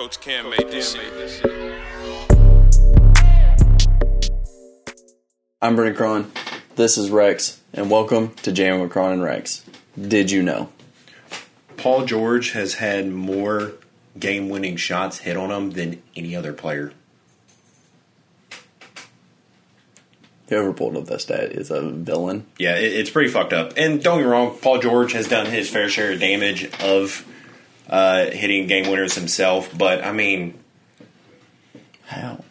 Coach Cam made this shit. I'm Brendan Cron. This is Rex, and welcome to Jamming with Cron and Rex. Did you know? Paul George has had more game winning shots hit on him than any other player. Whoever pulled up that stat is a villain. Yeah, it, it's pretty fucked up. And don't get me wrong, Paul George has done his fair share of damage of uh, hitting game winners himself. But I mean, How?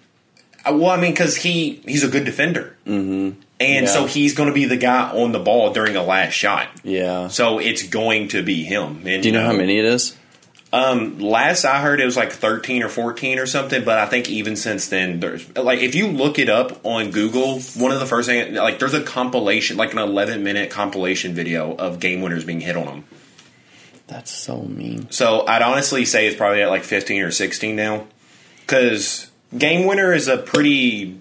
well, I mean, because he he's a good defender, mm-hmm. and Yeah. so he's going to be the guy on the ball during a last shot. Yeah. So it's going to be him. And, Do you know how many it is? Um, last I heard, it was like thirteen or fourteen or something. But I think even since then, there's like if you look it up on Google, one of the first thing like there's a compilation, like an eleven minute compilation video of game winners being hit on them. That's so mean. So I'd honestly say it's probably at like fifteen or sixteen now, because game winner is a pretty.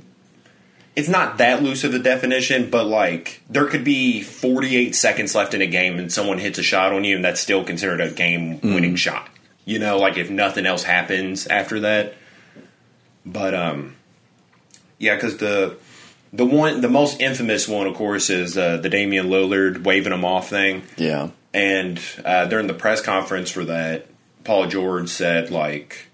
It's not that loose of a definition, but like there could be 48 seconds left in a game and someone hits a shot on you, and that's still considered a game winning shot. You know, like if nothing else happens after that. But um, yeah, because the the one the most infamous one, of course, is uh, the Damian Lillard waving him off thing. Yeah. And uh, during the press conference for that, Paul George said, like,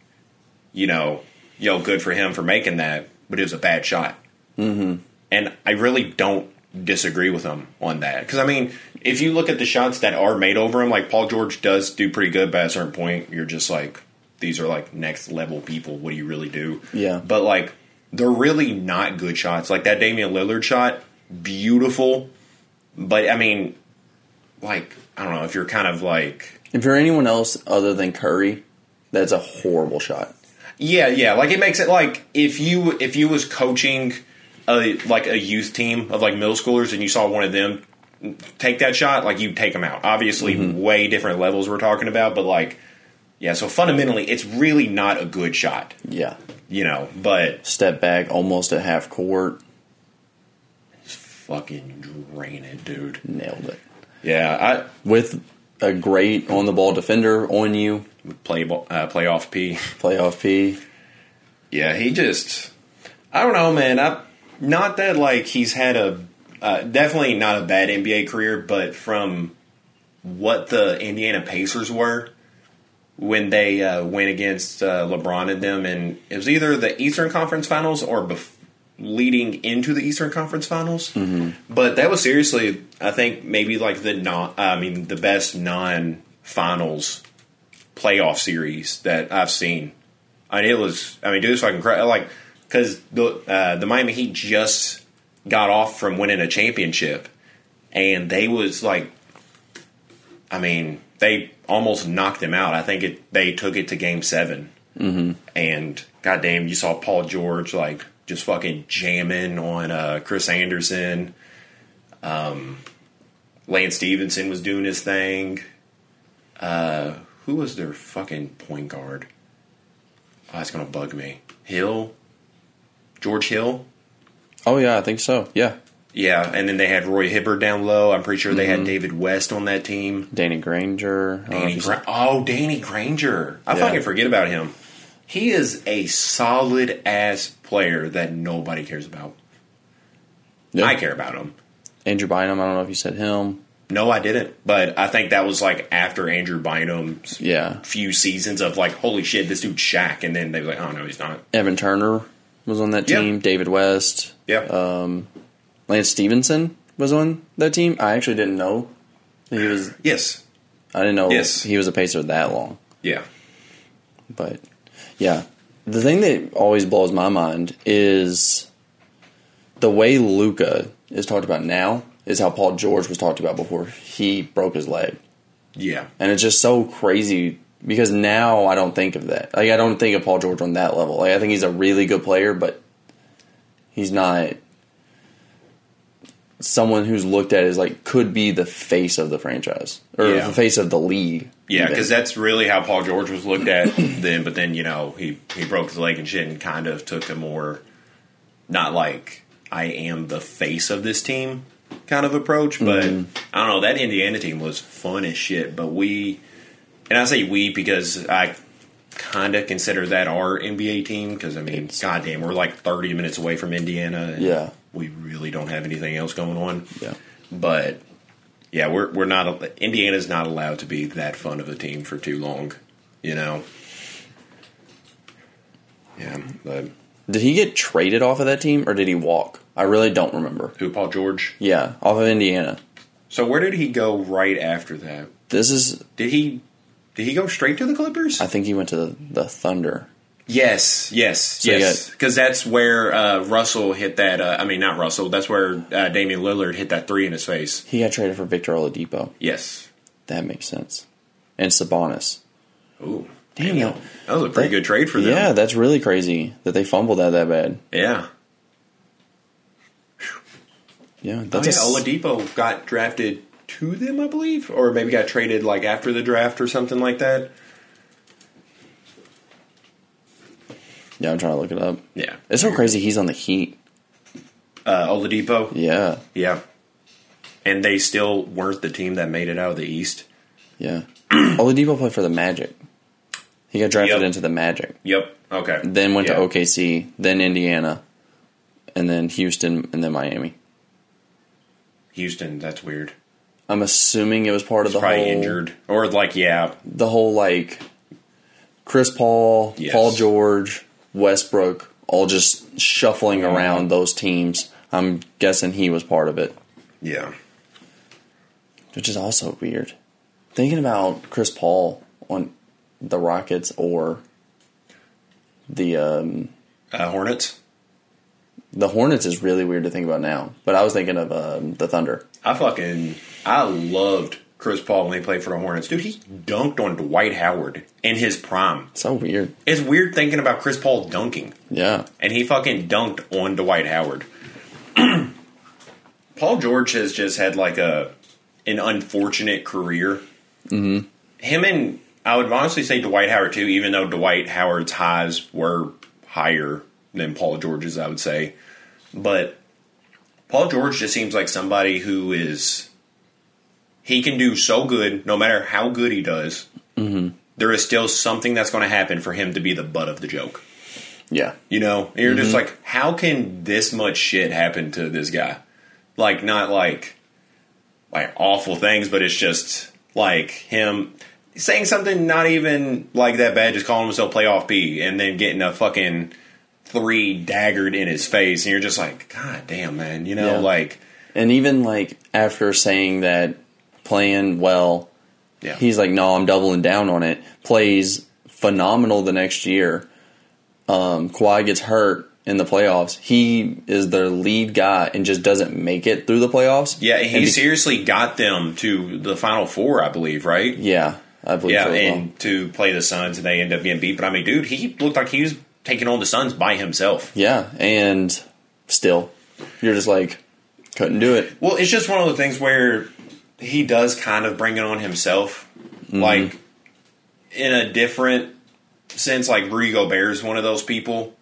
you know, yo, good for him for making that, but it was a bad shot. Mm-hmm. And I really don't disagree with him on that. Because, I mean, if you look at the shots that are made over him, like, Paul George does do pretty good, but at a certain point, you're just like, these are, like, next level people. What do you really do? Yeah. But, like, they're really not good shots. Like, that Damian Lillard shot, beautiful. But, I mean, like I don't know if you're kind of like If you're anyone else other than Curry, that's a horrible shot. yeah yeah like it makes it like if you if you was coaching a like a youth team of like middle schoolers and you saw one of them take that shot like you take them out obviously mm-hmm. way different levels we're talking about but like yeah so fundamentally it's really not a good shot Yeah. you know but Step back almost at half court. Just fucking drain it dude Nailed it. Yeah I, With a great on the ball defender on you. Play ball- uh, playoff P Playoff P. Yeah, he just I don't know, man. I, not that like he's had a uh, definitely not a bad NBA career, but from what the Indiana Pacers were when they uh, went against uh, LeBron and them, and it was either the Eastern Conference Finals or bef- leading into the Eastern Conference Finals. Mm-hmm. But that was seriously, I think, maybe like the non, I mean, the best non-finals playoff series that I've seen. I mean, it was. I mean, dude, it's fucking crazy. Like, because the uh, the Miami Heat just got off from winning a championship, and they was like, I mean, they almost knocked them out. I think it. They took it to Game 7 mm-hmm. and goddamn, you saw Paul George like just fucking jamming on uh, Chris Andersen. Um, Lance Stephenson was doing his thing. Uh, who was their fucking point guard? Oh, that's gonna bug me. Hill, George Hill. Oh yeah, I think so. Yeah. Yeah, and then they had Roy Hibbert down low. I'm pretty sure they had David West on that team. Danny Granger. I don't know if Danny you Gra- oh, Danny Granger. I Yeah. fucking forget about him. He is a solid ass player that nobody cares about. Yeah. I care about him. Andrew Bynum. I don't know if you said him. No, I didn't. But I think that was like after Andrew Bynum's Yeah. few seasons of like, holy shit, this dude's Shaq. And then they were like, oh, no, he's not. Evan Turner was on that team. David West. Yeah. Um, Lance Stephenson was on that team. I actually didn't know he was. yes. I didn't know Yes. he was a pacer that long. Yeah. But yeah, the thing that always blows my mind is the way Luka is talked about now is how Paul George was talked about before he broke his leg, Yeah. and it's just so crazy because now I don't think of that. Like I don't think of Paul George on that level. Like I think he's a really good player, but he's not someone who's looked at as like could be the face of the franchise or Yeah. the face of the league. Yeah, because that's really how Paul George was looked at then. But then you know he he broke his leg and shit, and kind of took a more not like I am the face of this team kind of approach. But mm-hmm. I don't know that Indiana team was fun as shit. But we and I say we because I kind of consider that our NBA team because I mean, goddamn, we're like 30 minutes away from Indiana. And Yeah. we really don't have anything else going on. Yeah. But yeah, we're we're not Indiana's not allowed to be that fun of a team for too long, you know. Yeah, but Did he get traded off of that team or did he walk? I really don't remember. who Paul George? Yeah, off of Indiana. So where did he go right after that? This is, Did he did he go straight to the Clippers? I think he went to the, the Thunder. Yes, yes, So yes. Because that's where uh, Russell hit that. Uh, I mean, not Russell. That's where uh, Damian Lillard hit that three in his face. He got traded for Victor Oladipo. Yes. That makes sense. And Sabonis. Ooh, Damn, damn. that- was a pretty that- good trade for them. Yeah, that's really crazy that they fumbled that that bad. yeah. Yeah, Oh, that's yeah, a s- Oladipo got drafted to them, I believe, or maybe got traded like after the draft or something like that. Yeah, I'm trying to look it up. Yeah, It's so crazy he's on the Heat. uh, Oladipo. Yeah, Yeah, and they still weren't the team that made it out of the East. yeah. Oladipo played for the Magic. He got drafted Yep. into the Magic. Yep. Okay. Then went Yeah. to OKC, then Indiana, and then Houston, and then Miami. Houston. That's weird. I'm assuming it was part of the probably whole injured, or like yeah, the whole like Chris Paul, Yes. Paul George, Westbrook, all just shuffling Mm-hmm. around those teams. I'm guessing he was part of it, yeah. which is also weird. Thinking about Chris Paul on the Rockets or the um, Uh, Hornets. the Hornets is really weird to think about now. But I was thinking of um, the Thunder. I fucking I loved Chris Paul when he played for the Hornets. Dude, he dunked on Dwight Howard in his prime. So weird. It's weird thinking about Chris Paul dunking. Yeah, and he fucking dunked on Dwight Howard. Paul George has just had like a an unfortunate career. Mm-hmm. Him and I would honestly say Dwight Howard too, even though Dwight Howard's highs were higher than Paul George's, I would say. But Paul George just seems like somebody who is he can do so good no matter how good he does. Mm-hmm. there is still something that's going to happen for him to be the butt of the joke. yeah, You know, and you're just mm-hmm. like, how can this much shit happen to this guy? Like, not like like awful things, but it's just like him saying something not even like that bad, just calling himself playoff P, and then getting a fucking three daggered in his face, and you're just like, God damn, man, you know, Yeah. like, and even like after saying that, playing well, yeah, he's like, no, I'm doubling down on it. Plays phenomenal the next year. Um, Kawhi gets hurt in the playoffs. He is the lead guy and just doesn't make it through the playoffs. yeah, he be- seriously got them to the final four, I believe, right? yeah, I believe Yeah, so. as well. and to play the Suns, and they end up getting beat. But I mean, dude, he looked like he was taking on the Suns by himself. yeah, and still, you're just like couldn't do it. Well, it's just one of the things where he does kind of bring it on himself, like in a different sense. Like Rudy Gobert is one of those people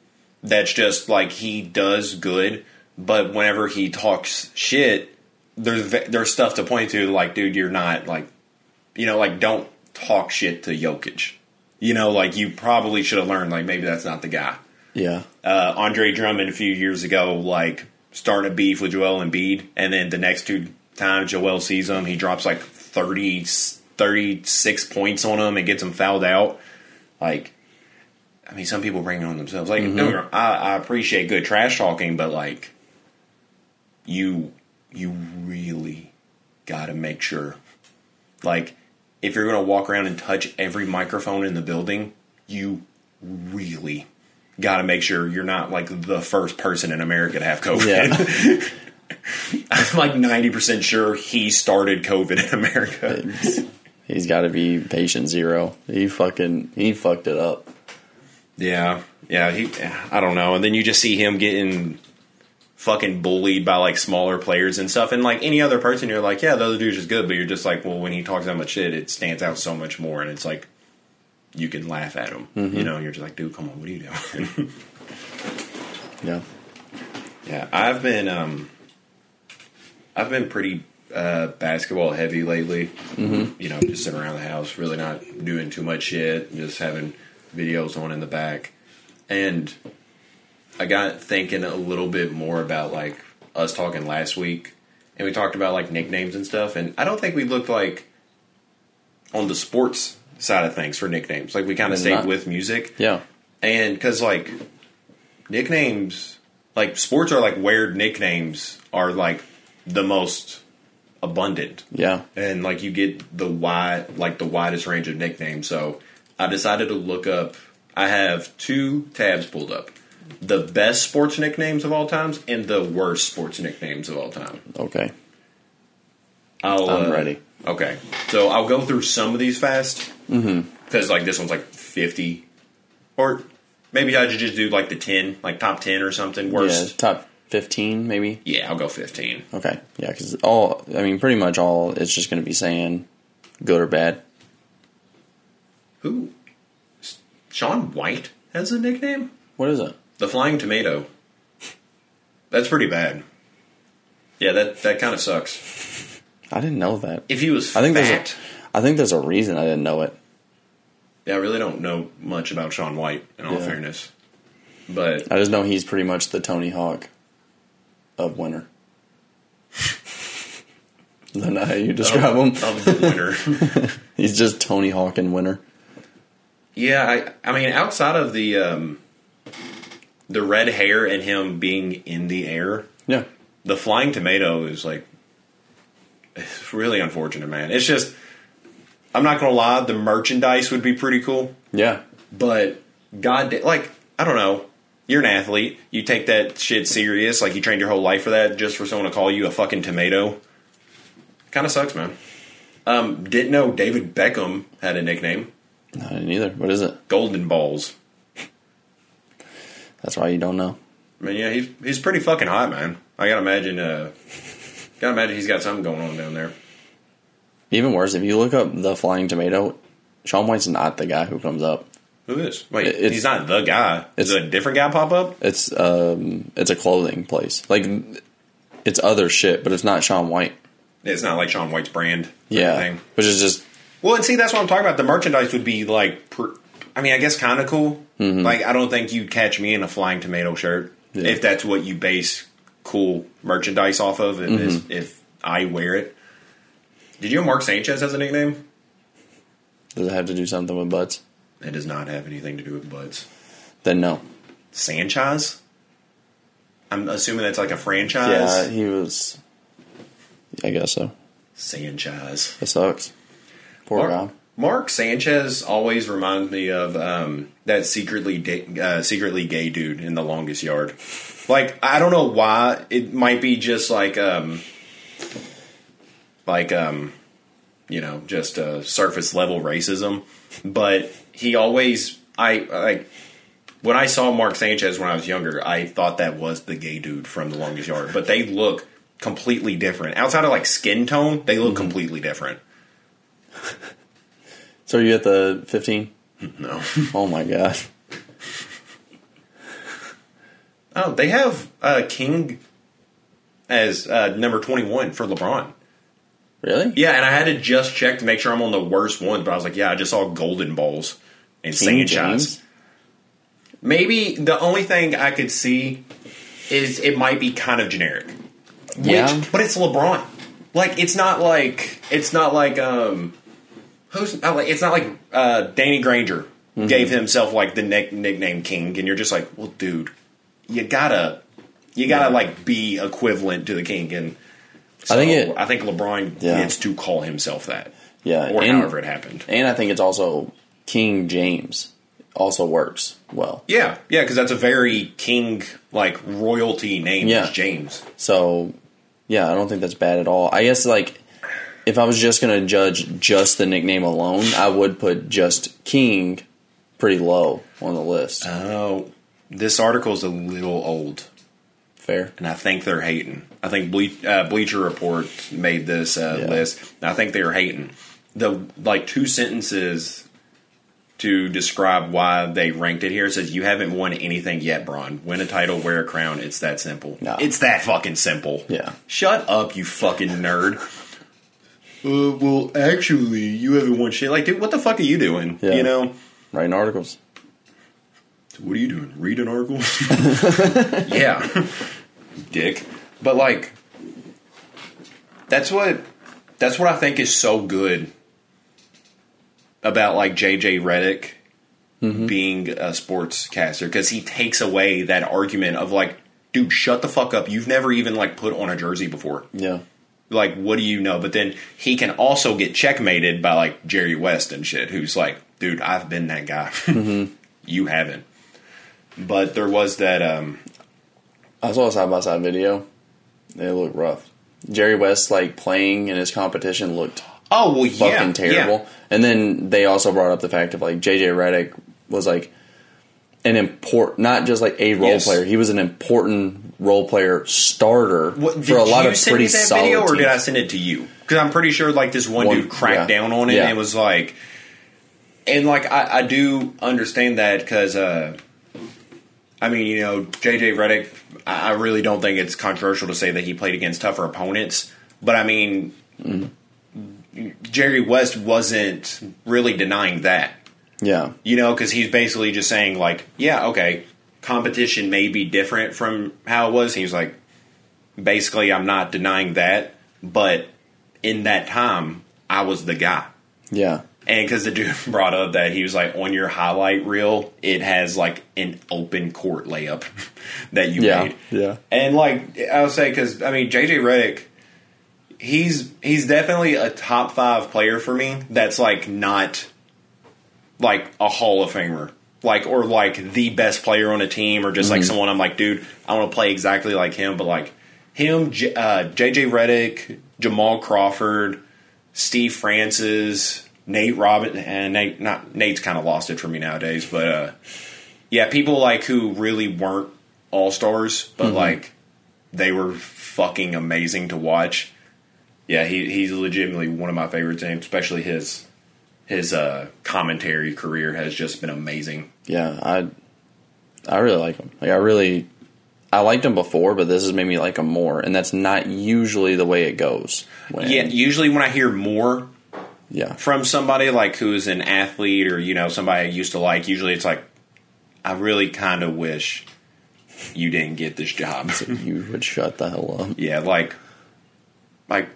that's just like he does good, but whenever he talks shit, there's there's stuff to point to. Like, dude, you're not like, you know, like don't talk shit to Jokic. You know, like you probably should have learned. Like maybe that's not the guy Yeah, uh, Andre Drummond a few years ago, like starting a beef with Joel Embiid, and then the next two times Joel sees him, he drops like 30, 36 points on him and gets him fouled out. Like, I mean, some people bring it on themselves. Like, mm-hmm. me wrong, I, I appreciate good trash talking, but like, you you really got to make sure, like, if you're going to walk around and touch every microphone in the building, you really got to make sure you're not like the first person in America to have COVID. yeah. I'm like 90% sure he started COVID in America. He's got to be patient zero. He fucking he fucked it up. Yeah. Yeah, he I don't know. And then you just see him getting fucking bullied by like smaller players and stuff and like any other person you're like, yeah, the other dude's just good, but you're just like, well, when he talks that much shit, it stands out so much more and it's like you can laugh at him. You know, you're just like, dude, come on, what are you doing? Yeah, Yeah, I've been um, I've been pretty uh, basketball heavy lately. Mm-hmm. You know, just sitting around the house, really not doing too much shit, just having videos on in the back, and I got thinking a little bit more about like us talking last week, and we talked about like nicknames and stuff, and I don't think we looked like on the sports side of things for nicknames. Like we kind of stayed not. with music, Yeah. and because like nicknames, like sports are like where nicknames are like the most abundant Yeah. and like you get the wide like the widest range of nicknames so i decided to look up i have two tabs pulled up the best sports nicknames of all times and the worst sports nicknames of all time Okay. I'll, I'm uh, ready. okay so i'll go through some of these fast because like this one's like 50 or maybe i should just do like the 10 like top 10 or something Yeah. worst Top 15, maybe. yeah, i'll go 15 Okay. Yeah, because all, I mean, pretty much all it's just going to be saying good or bad. who shaun white has a nickname What is it? The flying tomato. That's pretty bad. Yeah, that that kind of sucks. I didn't know that. If he was I think there's fat, a, I think there's a reason I didn't know it. yeah, I really don't know much about Shaun White. In all Yeah. fairness, but I just know he's pretty much the Tony Hawk of winter. Is that not how you describe him? of the winner. He's just Tony Hawk in winter. yeah, I I mean, outside of the um, the red hair and him being in the air, Yeah. the flying tomato is like it's really unfortunate, man. It's just I'm not gonna lie, the merchandise would be pretty cool. Yeah. But God, like I don't know, you're an athlete. You take that shit serious. Like you trained your whole life for that, just for someone to call you a fucking tomato. Kind of sucks, man. Um, didn't know David Beckham had a nickname, I didn't either. What is it? Golden Balls. That's why you don't know. I mean, yeah, he's he's pretty fucking hot, man. I gotta imagine. Uh, gotta imagine he's got something going on down there. Even worse, if you look up the flying tomato, Shaun White's not the guy who comes up. Who is? Wait, it's- he's not the guy. Is it's- a different guy pop up? It's um, it's a clothing place. Like it's other shit, but it's not Shaun White. It's not like Shaun White's brand. Yeah, anything. which is just Well, and see, that's what I'm talking about. The merchandise would be like, per, I mean, I guess kind of cool. Like, I don't think you'd catch me in a flying tomato shirt Mm-hmm. Yeah. if that's what you base cool merchandise off of. If, Mm-hmm. if I wear it. Did you know Mark Sanchez has a nickname? does it have to do something with butts? It does not have anything to do with Buds. Then no. Sanchize. I'm assuming that's like a franchise. Yeah, he was. I guess so. Sanchize. It sucks. Poor guy. Mark, Mark Sanchez always reminds me of um, that secretly uh, secretly gay dude in The Longest Yard. Like I don't know why it might be just like um, like um, you know just uh, surface level racism, but he always I like when I saw Mark Sanchez when I was younger, I thought that was the gay dude from The Longest Yard, but they look completely different. Outside of like skin tone, they look completely different. So are you at the 15? No. Oh my god. Oh, they have uh, King as uh, number 21 for LeBron. Really? Yeah, and I had to just check to make sure I'm on the worst one, but I was like, yeah, I just saw golden balls and King Sanchez. James? Maybe the only thing I could see is it might be kind of generic. Yeah. Which, but it's LeBron. Like it's not like it's not like um who's not like it's not like uh Danny Granger Mm-hmm. gave himself like the nick, nickname King and you're just like, "Well, dude, you gotta you gotta Yeah. like be equivalent to the King." And I think it- I think LeBron Yeah. gets to call himself that. Yeah. Or and, however it happened. and I think it's also King James also works well. Yeah, yeah, because that's a very king like royalty name. Yeah. is James. So, yeah, I don't think that's bad at all. I guess like if I was just gonna judge just the nickname alone, I would put just King pretty low on the list. Oh, this article is a little old, Fair. and I think they're hating. I think Ble- uh, Bleacher Report made this uh, Yeah. list. and I think they're hating. The like two sentences to describe why they ranked it here it says you haven't won anything yet, Bron. Win a title, wear a crown. It's that simple. No. It's that fucking simple. Yeah. Shut up, you fucking nerd. Uh, well, actually, you haven't won shit. Like, dude, what the fuck are you doing? Yeah. You know? Writing articles. What are you doing? Reading articles? yeah, dick. But like, that's what that's what I think is so good about like JJ Redick mm-hmm. being a sportscaster because he takes away that argument of like, dude, shut the fuck up. You've never even like put on a jersey before. Yeah. Like, what do you know? But then he can also get checkmated by like Jerry West and shit, who's like, dude, I've been that guy. Mm-hmm. you haven't. But there was that. um I saw a side by side video. They look rough. Jerry West like playing in his competition looked Oh well, fucking yeah, terrible. yeah. And then they also brought up the fact of like JJ Redick was like an important, not just like a role Yes. player. He was an important role player starter What, for a lot of pretty that solid video, or teams. did I send it to you? Because I'm pretty sure like this one, One- dude cracked yeah. down on it and was like, and like I, I do understand that because uh, I mean you know JJ Redick, I, I really don't think it's controversial to say that he played against tougher opponents, but I mean Jerry West wasn't really denying that. yeah, You know, because he's basically just saying like, yeah, okay, competition may be different from how it was. He's like, basically, I'm not denying that, but in that time, I was the guy. yeah, And because the dude brought up that he was like, on your highlight reel, it has like an open court layup that you yeah, made. yeah. And like I'll say, because I mean JJ Redick, he's he's definitely a top five player for me. That's like not like a Hall of Famer, like or like the best player on a team, or just like someone I'm like, dude, I want to play exactly like him. But like him, J- uh, JJ Redick, Jamal Crawford, Steve Francis, Nate Robin, and Nate. Not Nate's kind of lost it for me nowadays, but uh, yeah, people like who really weren't all stars, but like they were fucking amazing to watch. Yeah, he he's legitimately one of my favorites, and especially his his uh, commentary career has just been amazing. Yeah, I I really like him. Like I really I liked him before, but this has made me like him more, and that's not usually the way it goes. When, Yeah, usually when I hear more yeah, from somebody like who's an athlete or you know somebody I used to like, usually it's like I really kind of wish you didn't get this job. you would shut the hell up. Yeah, like like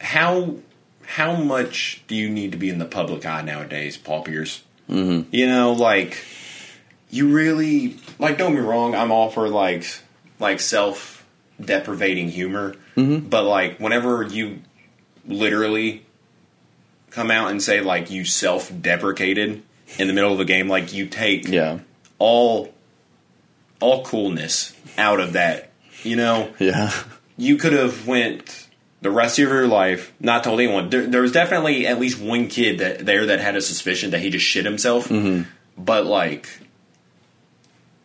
how how much do you need to be in the public eye nowadays, Paul Pierce? Mm-hmm. You know, like you really like. Don't get me wrong, I'm all for like like self deprivating humor, but like whenever you literally come out and say like you self deprecated in the middle of a game, like you take Yeah, all all coolness out of that. You know, yeah, you could have went the rest of your life not told anyone. There, there was definitely at least one kid that there that had a suspicion that he just shit himself. Mm-hmm. But like,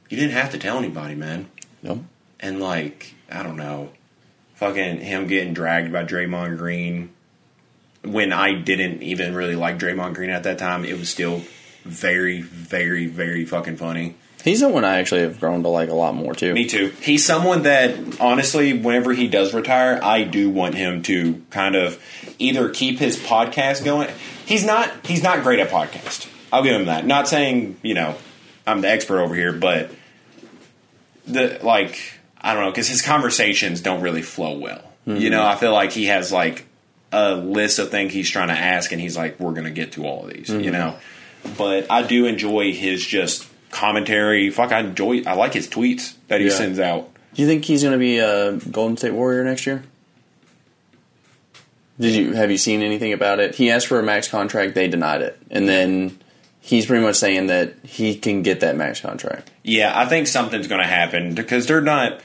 you didn't have to tell anybody, man. yep. And like, I don't know, fucking him getting dragged by Draymond Green when I didn't even really like Draymond Green at that time. It was still very, very, very fucking funny. He's the one I actually have grown to like a lot more too. Me too. He's someone that honestly, whenever he does retire, I do want him to kind of either keep his podcast going. He's not he's not great at podcast. I'll give him that. Not saying, you know, I'm the expert over here, but the like I don't know, because his conversations don't really flow well. You mm-hmm. know, I feel like he has like a list of things he's trying to ask and he's like, We're gonna get to all of these, you mm-hmm. know. But I do enjoy his just commentary. Fuck, I enjoy. I like his tweets that he Yeah. sends out. Do you think he's going to be a Golden State Warrior next year? Did you have you seen anything about it? He asked for a max contract, they denied it, and then he's pretty much saying that he can get that max contract. Yeah, I think something's going to happen because they're not.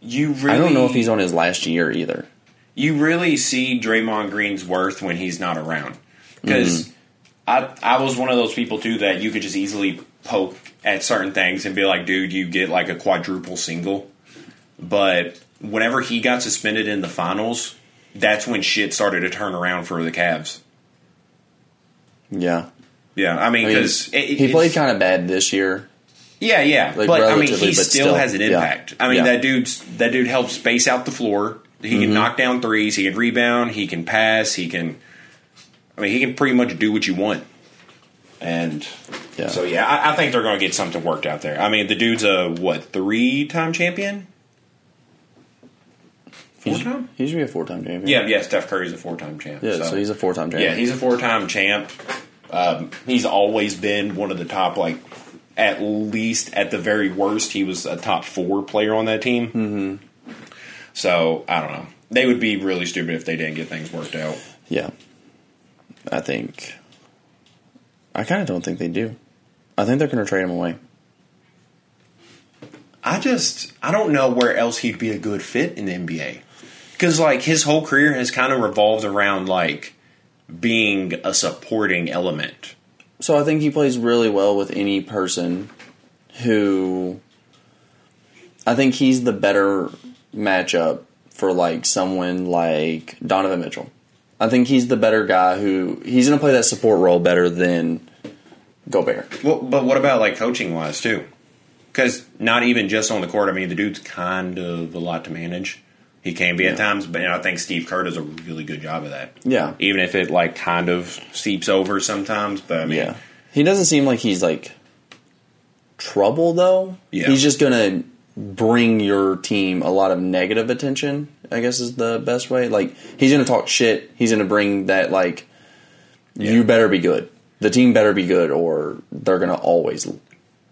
You really, I don't know if he's on his last year either. You really see Draymond Green's worth when he's not around because mm-hmm. I I was one of those people too that you could just easily poke at certain things and be like, dude, you get like a quadruple single, but whenever he got suspended in the finals, that's when shit started to turn around for the Cavs. Yeah, Yeah, I mean, I mean, because he played kind of bad this year. Yeah, yeah, Like, but I mean, he still, still, has an yeah. impact. I mean, Yeah. that dude's that dude helps space out the floor. He Mm-hmm. can knock down threes. He can rebound. He can pass. He can. I mean, he can pretty much do what you want. And Yeah. So yeah, I, I think they're going to get something worked out there. I mean, the dude's a what three time champion? Four He's- time? He should be a four time champion. Yeah, yeah. Steph Curry's a four time champ. Yeah, so, he's a four time champ. yeah, he's a four time champ. Um, he's always been one of the top, like at least at the very worst, he was a top four player on that team. Mm-hmm. So I don't know. They would be really stupid if they didn't get things worked out. Yeah. I think. I kind of don't think they do. I think they're going to trade him away. I just I don't know where else he'd be a good fit in the NBA. Cuz like his whole career has kind of revolved around like being a supporting element. So I think he plays really well with any person who. I think he's the better matchup for like someone like Donovan Mitchell. I think he's the better guy who he's going to play that support role better than Gobert. Well, but what about like coaching wise too? Cuz not even just on the court, I mean the dude's kind of a lot to manage. He can be at times, but you know, I think Steve Kerr does a really good job of that. Yeah. Even if it like kind of seeps over sometimes, but I mean Yeah. He doesn't seem like he's like trouble though. Yeah. He's just gonna bring your team a lot of negative attention, I guess is the best way. Like he's gonna talk shit. He's gonna bring that like Yeah. you better be good. The team better be good or they're gonna always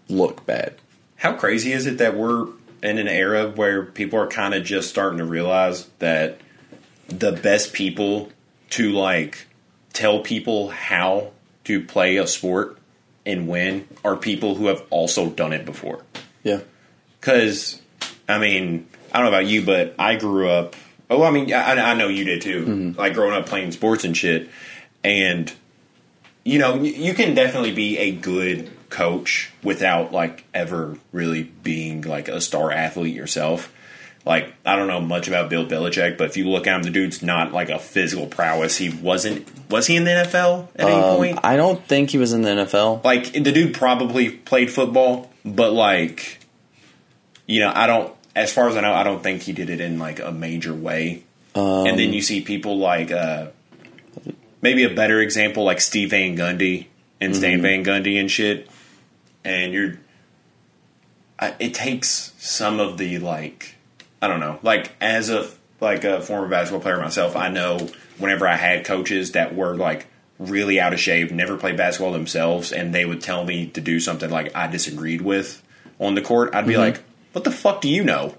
look bad. How crazy is it that we're in an era where people are kind of just starting to realize that the best people to like tell people how to play a sport and win are people who have also done it before. Yeah. Because, I mean, I don't know about you, but I grew up. Oh, I mean, I, I know you did too. Like growing up playing sports and shit, and you know, you, can definitely be a good coach without like ever really being like a star athlete yourself. Like I don't know much about Bill Belichick, but if you look at him, the dude's not like a physical prowess. He wasn't. Was he in the NFL at any Um, point? I don't think he was in the NFL. like the dude probably played football, but like, you know, I don't. As far as I know, I don't think he did it in like a major way. Um, and then you see people like uh, maybe a better example like Steve Van Gundy and Stan Van Gundy and shit. And you're, I, it takes some of the like, I don't know, like as a like a former basketball player myself, I know whenever I had coaches that were like really out of shape, never played basketball themselves, and they would tell me to do something like I disagreed with on the court, I'd be like, "What the fuck do you know?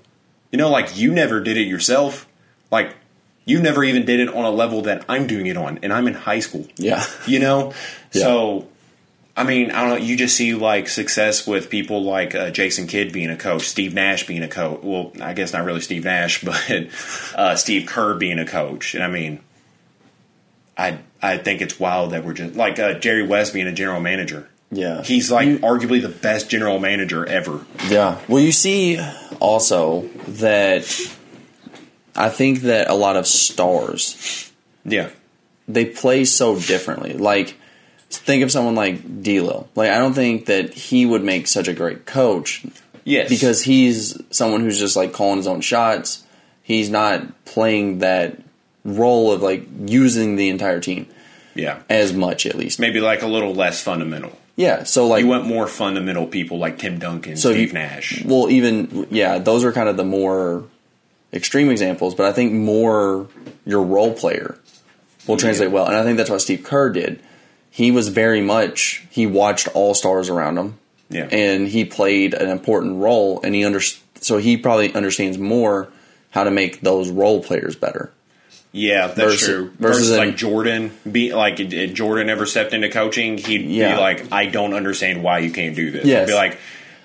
You know, like you never did it yourself. Like you never even did it on a level that I'm doing it on, and I'm in high school. Yeah. You know, Yeah. so." I mean, I don't know. You just see like success with people like uh, Jason Kidd being a coach, Steve Nash being a coach. Well, I guess not really Steve Nash, but uh, Steve Kerr being a coach. And I mean, I I think it's wild that we're just like uh, Jerry West being a general manager. Yeah. He's like You- arguably the best general manager ever. Yeah. Well, you see also that I think that a lot of stars Yeah, they play so differently. Like think of someone like D'Lo. Like I don't think that he would make such a great coach yes, because he's someone who's just like calling his own shots. He's not playing that role of like using the entire team yeah, as much at least. maybe like a little less fundamental. Yeah. So like You want more fundamental people like Tim Duncan, So Steve Nash. Well, even yeah, those are kind of the more extreme examples, but I think more your role player will translate well, and I think that's what Steve Kerr did. He was very much he watched all stars around him, Yeah, and he played an important role, and he under so he probably understands more how to make those role players better. Yeah, that's Versus- true. versus Versus, like Jordan, be like if Jordan ever stepped into coaching, he'd Yeah. be like, "I don't understand why you can't do this." Yes. I'd be like,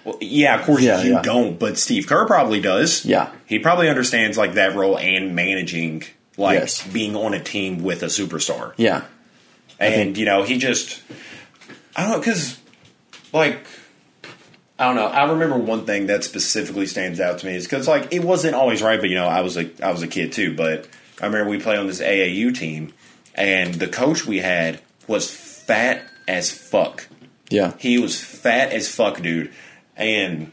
well, "Yeah, of course Yeah, you yeah. don't," but Steve Kerr probably does. Yeah. he probably understands like that role and managing, like Yes. being on a team with a superstar. Yeah, and think- you know he just I don't know because like I don't know. I remember one thing that specifically stands out to me is because like it wasn't always right, but you know I was a I was a kid too. But I remember we played on this AAU team, and the coach we had was fat as fuck. yeah, He was fat as fuck, dude, and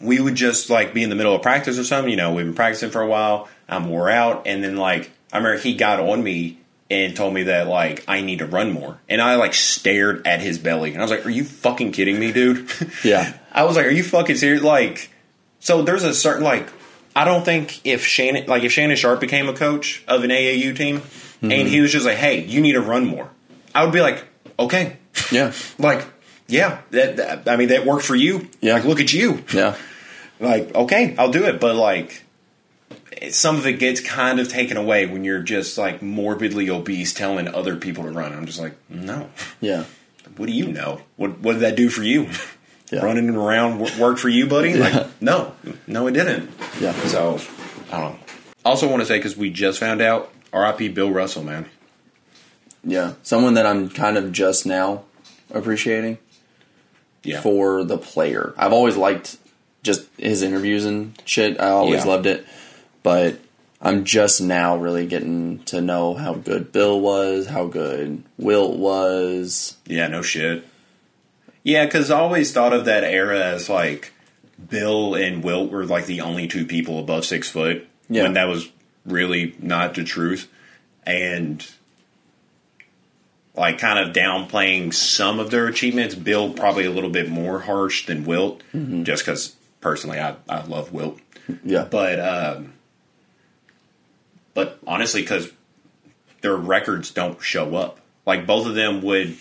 we would just like be in the middle of practice or something. You know, we've been practicing for a while. I'm wore out, and then like I remember he got on me and told me that like I need to run more. And I like stared at his belly and I was like, "Are you fucking kidding me, dude?" Yeah. I was like, "Are you fucking serious?" Like, so there's a certain like, I don't think if Shannon like if Shannon Sharpe became a coach of an AAU team and mm-hmm. he was just like, "Hey, you need to run more," I would be like, "Okay." Yeah. Like, yeah, that, that I mean that worked for you. Yeah. Like, look at you. Yeah. Like, okay, I'll do it, but like some of it gets kind of taken away when you're just like morbidly obese telling other people to run. I'm just like, no. Yeah. What do you know? What what did that do for you? Yeah. Running around w- worked for you, buddy? Yeah. Like, no, no, it didn't. Yeah. So, I don't know. Also, want to say because we just found out, R.I.P. Bill Russell, man. Yeah. Someone that I'm kind of just now appreciating Yeah, for the player. I've always liked just his interviews and shit. I always Yeah. loved it. But I'm just now really getting to know how good Bill was, how good Wilt was. yeah, no shit. Yeah, because I always thought of that era as like Bill and Wilt were like the only two people above six foot. Yeah. when that was really not the truth, and like kind of downplaying some of their achievements. Bill probably a little bit more harsh than Wilt, just because personally I I love Wilt. Yeah. but um, but honestly, because their records don't show up. Like both of them would,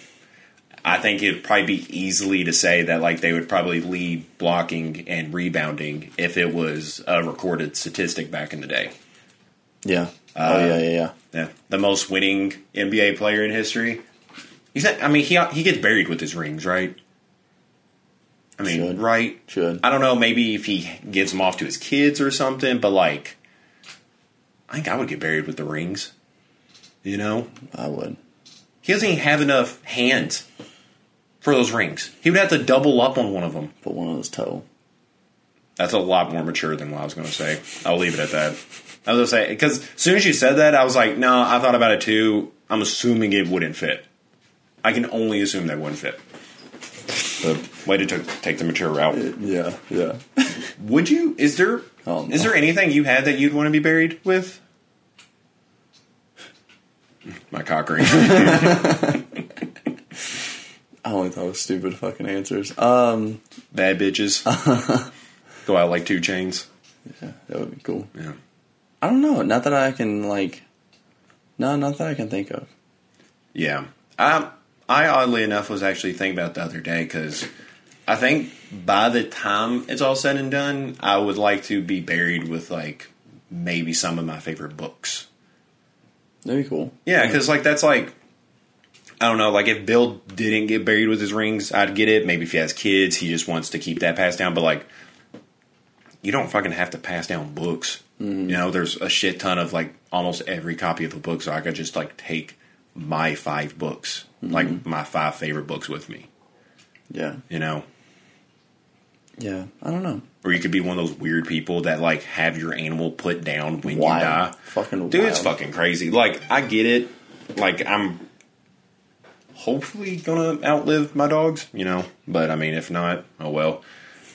I think it'd probably be easily to say that like they would probably lead blocking and rebounding if it was a recorded statistic back in the day. yeah. oh, uh, yeah, yeah, yeah. Yeah, the most winning NBA player in history. He's not, I mean, he he gets buried with his rings, right? I mean, Should. right? Should. I don't know. Maybe if he gives them off to his kids or something, but like, I think I would get buried with the rings. You know, I would. he doesn't even have enough hands for those rings. He would have to double up on one of them. Put one on his toe. That's a lot more mature than what I was going to say. I'll leave it at that. I was going to say because as soon as you said that, I was like, no, I thought about it too. I'm assuming it wouldn't fit. I can only assume that wouldn't fit. But, Way to t- take the mature route. Uh, yeah, yeah. Would you? Is there? Oh, no. Is there anything you had that you'd want to be buried with? My cock ring. I only thought was stupid fucking answers. Um, Bad bitches. Go out like two chains. yeah, that would be cool. Yeah. I don't know. Not that I can like. No, not that I can think of. Yeah. Um, I oddly enough was actually thinking about the other day because I think by the time it's all said and done, I would like to be buried with like maybe some of my favorite books. That'd be cool. Yeah, because like that's like I don't know, like if Bill didn't get buried with his rings, I'd get it. Maybe if he has kids, he just wants to keep that passed down. But like, you don't fucking have to pass down books. Mm-hmm. You know, there's a shit ton of like almost every copy of a book, so I could just like take my five books, mm-hmm. like my five favorite books with me. Yeah, You know, yeah. I don't know. or you could be one of those weird people that like have your animal put down when Wild. you die. Fucking Dude, it's fucking crazy. Like, I get it. Like, I'm hopefully gonna outlive my dogs, you know. But I mean, if not, oh well.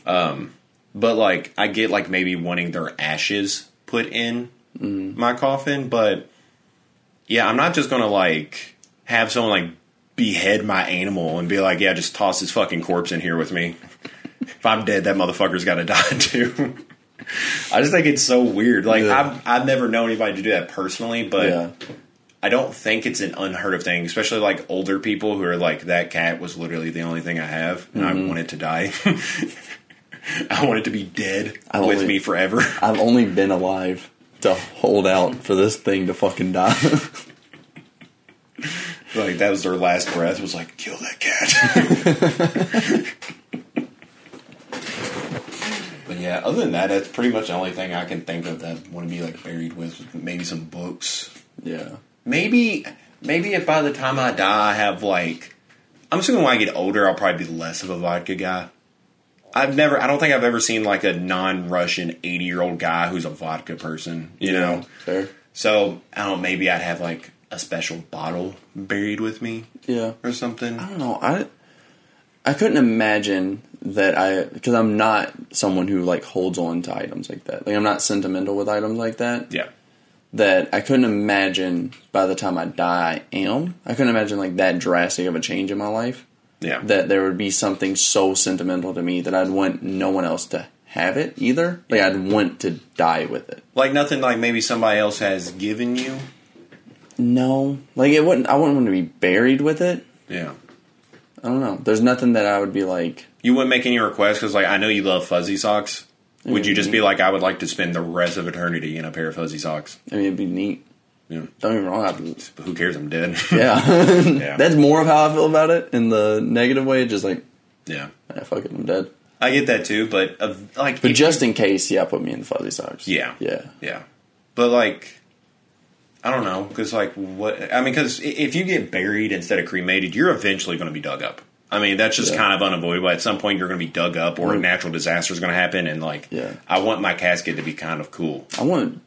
Um, but like, I get like maybe wanting their ashes put in my coffin, but yeah, I'm not just gonna like have someone like behead my animal and be like, yeah, just toss his fucking corpse in here with me. if I'm dead, that motherfucker's got to die too. I just think it's so weird. Like Yeah. I've I've never known anybody to do that personally, but yeah, I don't think it's an unheard of thing, especially like older people who are like that cat was literally the only thing I have, and I mm-hmm. want it to die. I want it to be dead I with only- me forever. I've only been alive to hold out for this thing to fucking die. like that was their last breath. Was like kill that cat. but yeah, other than that, that's pretty much the only thing I can think of that I want to be like buried with. Maybe some books. yeah, maybe maybe if by the time I die I have like I'm assuming when I get older I'll probably be less of a vodka guy. I've never I don't think I've ever seen like a non Russian eighty year old guy who's a vodka person, you know. fair. So I don't know, maybe I'd have like a special bottle buried with me Yeah, or something. I don't know. I I couldn't imagine that I because I'm not someone who like holds on to items like that. Like I'm not sentimental with items like that. Yeah. That I couldn't imagine by the time I die I am. I couldn't imagine like that drastic of a change in my life. Yeah. That there would be something so sentimental to me that I'd want no one else to have it either. Like I'd want to die with it. like nothing like maybe somebody else has given you. No, like it wouldn't. I wouldn't want to be buried with it. Yeah. I don't know. There's nothing that I would be like. You wouldn't make any requests because, like, I know you love fuzzy socks. Would you just be like, I would like to spend the rest of eternity in a pair of fuzzy socks? I mean, it'd be neat. Yeah. Don't get me wrong. I'd, who cares? I'm dead. yeah, Yeah. that's more of how I feel about it in the negative way. Just like, yeah. ah, fuck it, I'm dead. I get that too, but uh, like, But just in case, yeah, put me in the fuzzy socks. Yeah. yeah. yeah. But like, I don't know, because like, what? I mean, because if you get buried instead of cremated, you're eventually going to be dug up. I mean, that's just Yeah. kind of unavoidable. At some point, you're going to be dug up, or a natural disaster is going to happen, and like, Yeah. I want my casket to be kind of cool. I want.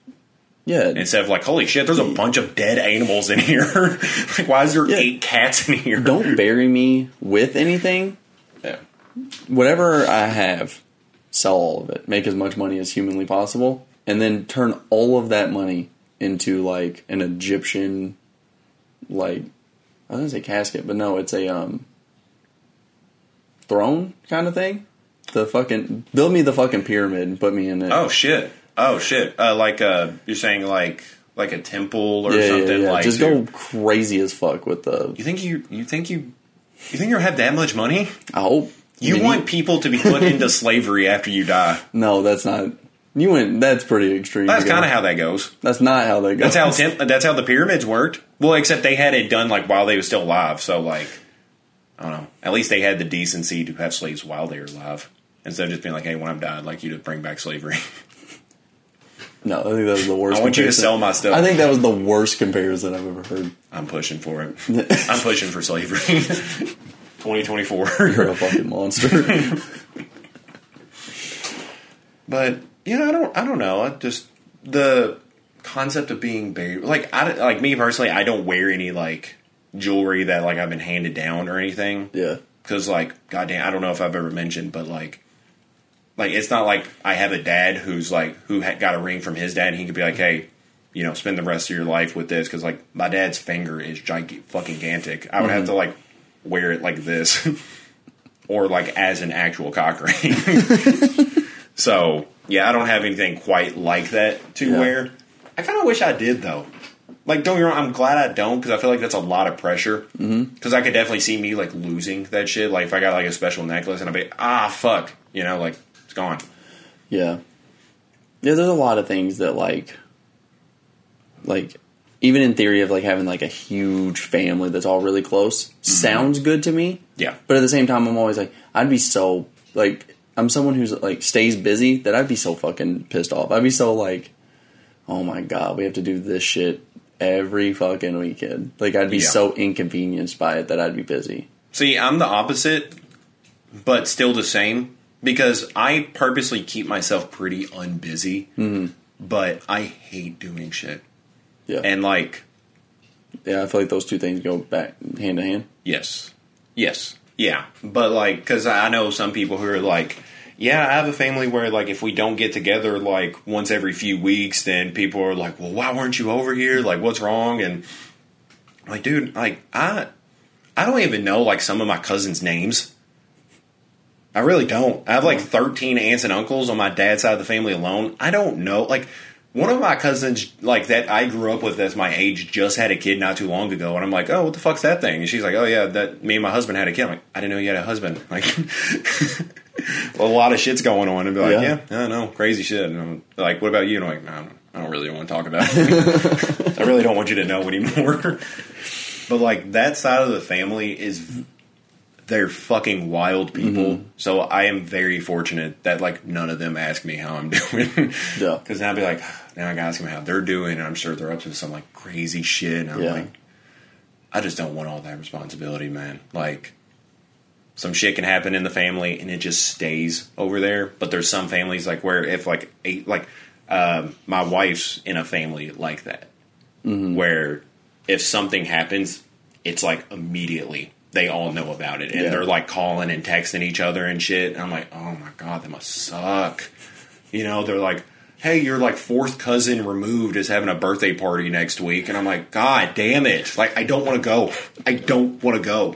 Yeah, Instead of like, holy shit, there's a bunch of dead animals in here. like, why is there Yeah. eight cats in here? don't bury me with anything. Yeah. Whatever I have, sell all of it. Make as much money as humanly possible, and then turn all of that money into like an Egyptian, like I was gonna say casket, but no, it's a um throne kind of thing. The fucking build me the fucking pyramid and put me in it. Oh shit. Oh shit. Uh, like uh, you're saying like like a temple or yeah, yeah, something yeah. like. Just go crazy as fuck with the. You think you you think you you think you have that much money? I hope You I mean, want people to be put into slavery after you die. No, that's not. You went. That's pretty extreme. That's kind of how that goes. That's not how they go. That's how temp- that's how the pyramids worked. Well, except they had it done like while they were still alive. So like, I don't know. At least they had the decency to have slaves while they were alive, instead of just being like, "Hey, when I'm dead, I'd like you to bring back slavery." No, I think that was the worst. I want you to comparison. sell my stuff. I think that was the worst comparison I've ever heard. I'm pushing for it. I'm pushing for slavery. 2024. You're a fucking monster. But yeah, I don't. I don't know. I just the concept of being buried. Like I like me personally. I don't wear any like jewelry that like I've been handed down or anything. yeah, Because like, goddamn, I don't know if I've ever mentioned, but like, like it's not like I have a dad who's like who had got a ring from his dad. and He could be like, hey. You know, spend the rest of your life with this because, like, my dad's finger is gigantic, fucking gigantic. I would have mm-hmm. to like wear it like this, or like as an actual cock ring. So yeah, I don't have anything quite like that to Yeah. wear. I kind of wish I did though. Like, don't get me wrong, I'm glad I don't because I feel like that's a lot of pressure. Because mm-hmm. I could definitely see me like losing that shit. Like if I got like a special necklace and I'd be ah fuck, you know, like it's gone. yeah, yeah. There's a lot of things that like, like, even in theory of like having like a huge family that's all really close Mm-hmm. sounds good to me. Yeah, But at the same time, I'm always like, I'd be so like, I'm someone who's like stays busy that I'd be so fucking pissed off. I'd be so like, oh my god, we have to do this shit every fucking weekend. Like, I'd be Yeah. so inconvenienced by it that I'd be busy. See, I'm the opposite, but still the same because I purposely keep myself pretty unbusy. Mm-hmm. But I hate doing shit, Yeah, and like yeah. I feel like those two things go back hand to hand. Yes. Yes. Yeah. But like, because I know some people who are like, yeah, I have a family where like if we don't get together like once every few weeks, then people are like, well, why weren't you over here? Like, what's wrong? And I'm like, dude, like I, I don't even know like some of my cousins' names. I really don't. I have like uh-huh. 13 aunts and uncles on my dad's side of the family alone. I don't know. Like, one of my cousins, like that I grew up with that's my age, just had a kid not too long ago. And I'm like, oh, what the fuck's that thing? And she's like, oh, yeah, that me and my husband had a kid. I'm like, I didn't know you had a husband. Like, a lot of shit's going on. And be like, Yeah. yeah, I don't know, crazy shit. And I'm like, what about you? And I'm like, no, I don't, I don't really want to talk about it. I really don't want you to know anymore. but like, that side of the family is they're fucking wild people. So I am very fortunate that like none of them ask me how I'm doing. Yeah. Because now I'd be like, now I gotta ask them how they're doing, and I'm sure they're up to some like crazy shit. And I'm Yeah. like, I just don't want all that responsibility, man. Like, some shit can happen in the family, and it just stays over there. But there's some families like where if like eight, like um, my wife's in a family like that, where if something happens, it's like immediately they all know about it, and Yeah. they're like calling and texting each other and shit. And I'm like, oh my god, that must suck. You know, they're like, hey, your like fourth cousin removed is having a birthday party next week, and I'm like, God damn it! Like, I don't want to go. I don't want to go.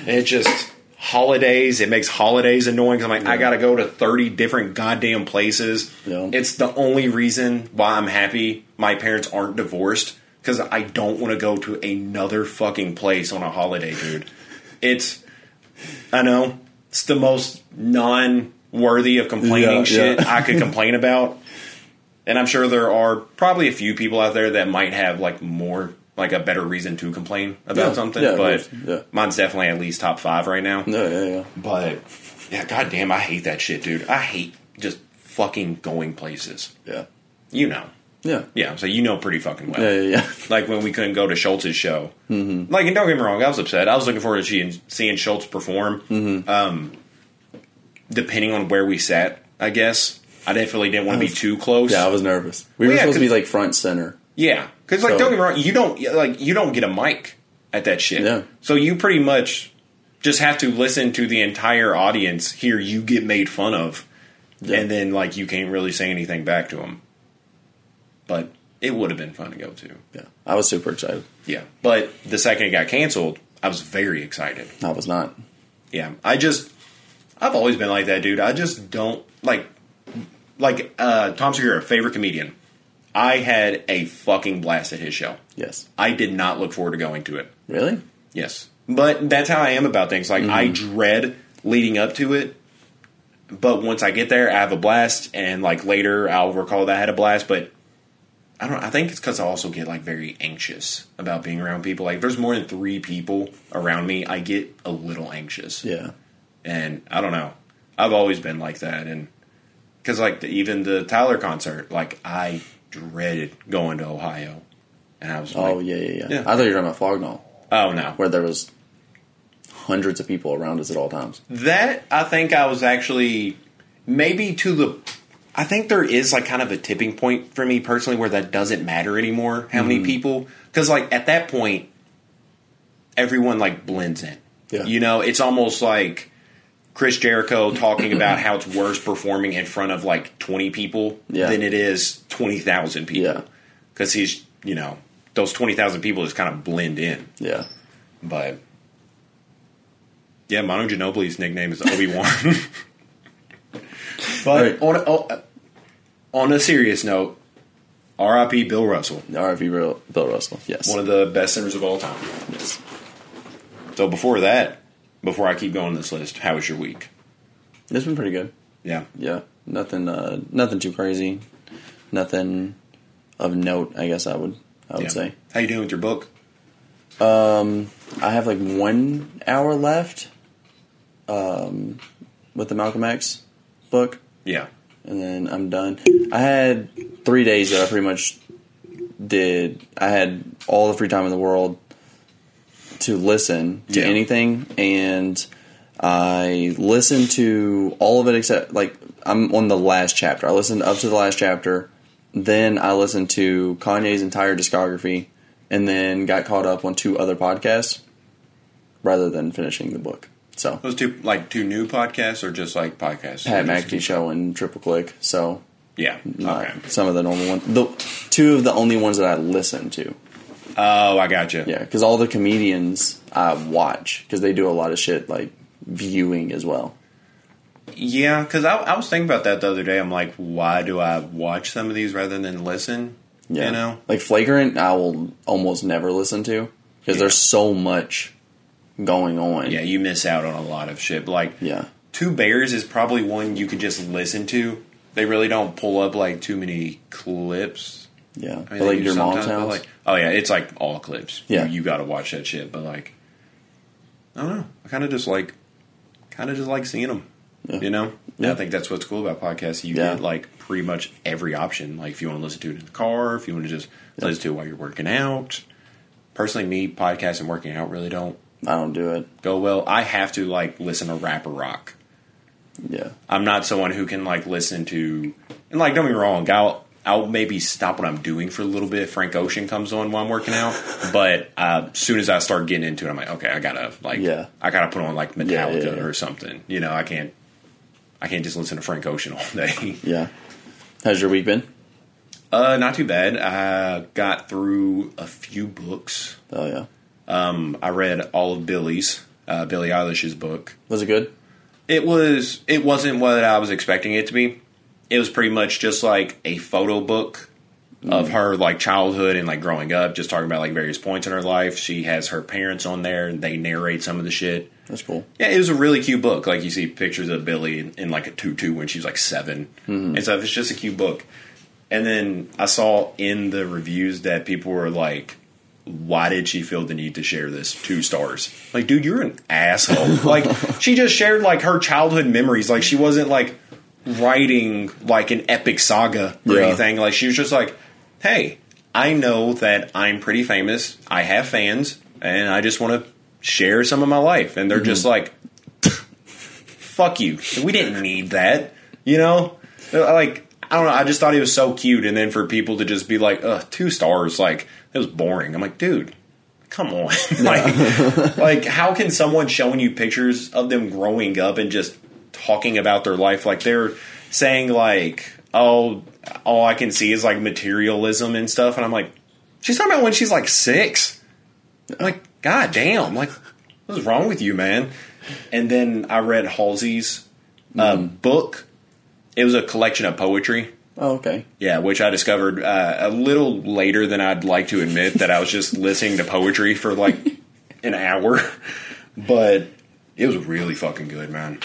And it's just holidays. It makes holidays annoying. I'm like, I gotta go to 30 different goddamn places. Yeah. It's the only reason why I'm happy my parents aren't divorced because I don't want to go to another fucking place on a holiday, dude. It's, I know, it's the most non worthy of complaining Yeah, shit yeah. I could complain about. And I'm sure there are probably a few people out there that might have like more, like a better reason to complain about Yeah, something. yeah, but yeah. mine's definitely at least top five right now. No, yeah, yeah. But yeah, goddamn, I hate that shit, dude. I hate just fucking going places. Yeah. You know, Yeah. yeah. So you know pretty fucking well. Yeah, yeah, yeah. Like when we couldn't go to Schultz's show. Mm-hmm. Like, and don't get me wrong, I was upset. I was looking forward to seeing, seeing Schultz perform. Mm-hmm. Um, depending on where we sat, I guess. I definitely didn't want to be too close. Yeah, I was nervous. We Well, were yeah, supposed to be like front center. Yeah, because like So- don't get me wrong, you don't like you don't get a mic at that shit. Yeah. So you pretty much just have to listen to the entire audience hear you get made fun of, Yeah. and then like you can't really say anything back to them. But it would have been fun to go to. Yeah. I was super excited. Yeah, but the second it got canceled, I was very excited. I was not. Yeah, I just I've always been like that, dude. I just don't like like uh, Tom Segura, favorite comedian. I had a fucking blast at his show. Yes. I did not look forward to going to it. Really? Yes. But that's how I am about things. Like, I dread leading up to it. But once I get there, I have a blast. And, like, later, I'll recall that I had a blast. But I don't I think it's because I also get, like, very anxious about being around people. Like, if there's more than three people around me, I get a little anxious. Yeah. And I don't know. I've always been like that. And because, like, the, even the Tyler concert, like, I dreaded going to Ohio. And I was oh, like, Oh yeah, yeah, yeah. Yeah. I thought you were talking about Flog Gnaw, oh, no. where there was hundreds of people around us at all times. That I think I was actually maybe to the. I think there is like kind of a tipping point for me personally where that doesn't matter anymore. How Mm-hmm. many people? Because like at that point, everyone like blends in. Yeah. You know, it's almost like Chris Jericho talking about how it's worse performing in front of like twenty people Yeah. than it is twenty thousand people. Yeah. Because he's you know those twenty thousand people just kind of blend in. Yeah. But yeah, Manu Ginobili's nickname is Obi Wan. but Right. on, a, on a serious note, R.I.P. Bill Russell, R.I.P. Bill Bill Russell. Yes. one of the best centers of all time. yes. So before that, before I keep going on this list, how was your week? It's been pretty good. Yeah, Yeah. Nothing. Uh, nothing too crazy. Nothing of note. I guess I would. I would yeah. say. How you doing with your book? Um, I have like one hour left. Um, with the Malcolm X book. Yeah, and then I'm done. I had three days that I pretty much did. I had all the free time in the world to listen to Yeah. anything, and I listened to all of it except like I'm on the last chapter. I listened up to the last chapter, then I listened to Kanye's entire discography, and then got caught up on two other podcasts rather than finishing the book. So those two like two new podcasts or just like podcasts? Pat McAfee show and Triple Click. So Yeah. Okay. some of the normal ones. The two of the only ones that I listen to. Oh, I got you. Yeah, because all the comedians I watch because they do a lot of shit like viewing as well. Yeah, because I, I was thinking about that the other day. I'm like, why do I watch some of these rather than listen? Yeah, You know? like Flagrant, I will almost never listen to because Yeah. there's so much going on. Yeah, you miss out on a lot of shit. Like, yeah, Two Bears is probably one you could just listen to. They really don't pull up like too many clips. yeah. I mean, like your mom's house. Like, oh yeah, it's like all clips. Yeah. you, you got to watch that shit. But like, I don't know. I kind of just like, kind of just like seeing them. Yeah. You know, Yeah. I think that's what's cool about podcasts. You Yeah. get like pretty much every option. Like if you want to listen to it in the car, if you want to just listen to it while you're working out. Personally, me podcasting and working out really don't I don't do it. go well. I have to like listen to rap or rock. Yeah, I'm not someone who can like listen to and like don't be wrong, I'll I'll maybe stop what I'm doing for a little bit. if Frank Ocean comes on while I'm working out, but uh, as soon as I start getting into it, I'm like, okay, I gotta like, Yeah. I gotta put on like Metallica Yeah, yeah, yeah. or something. You know, I can't, I can't just listen to Frank Ocean all day. yeah. How's your week been? Uh, not too bad. I got through a few books. Oh yeah, Um, I read all of Billie's, uh, Billie Eilish's book. was it good? It was. It wasn't what I was expecting it to be. It was pretty much just like a photo book of her like childhood and like growing up, just talking about like various points in her life. She has her parents on there, and they narrate some of the shit. That's cool. Yeah, it was a really cute book. Like you see pictures of Billy in, in like a tutu when she's like 7 and stuff. It's just a cute book. And then I saw in the reviews that people were like, "Why did she feel the need to share this? Two stars." Like, dude, you're an asshole. like, she just shared like her childhood memories. Like, she wasn't like writing like an epic saga or Yeah. anything. Like, she was just like, "Hey, I know that I'm pretty famous. I have fans, and I just want to share some of my life." And they're mm-hmm. just like, "Fuck you. We didn't need that." You know, like I don't know. I just thought he was so cute, and then for people to just be like, "Ugh, two stars," like it was boring. I'm like, dude. Come on, like, like how can someone showing you pictures of them growing up and just talking about their life like they're saying like, oh, all I can see is like materialism and stuff, and I'm like, she's talking about when she's like six. I'm like, god damn, like, what's wrong with you, man? And then I read Halsey's uh, book. It was a collection of poetry. Oh okay. Yeah, which I discovered uh, a little later than I'd like to admit that I was just listening to poetry for like an hour, but it was really fucking good, man.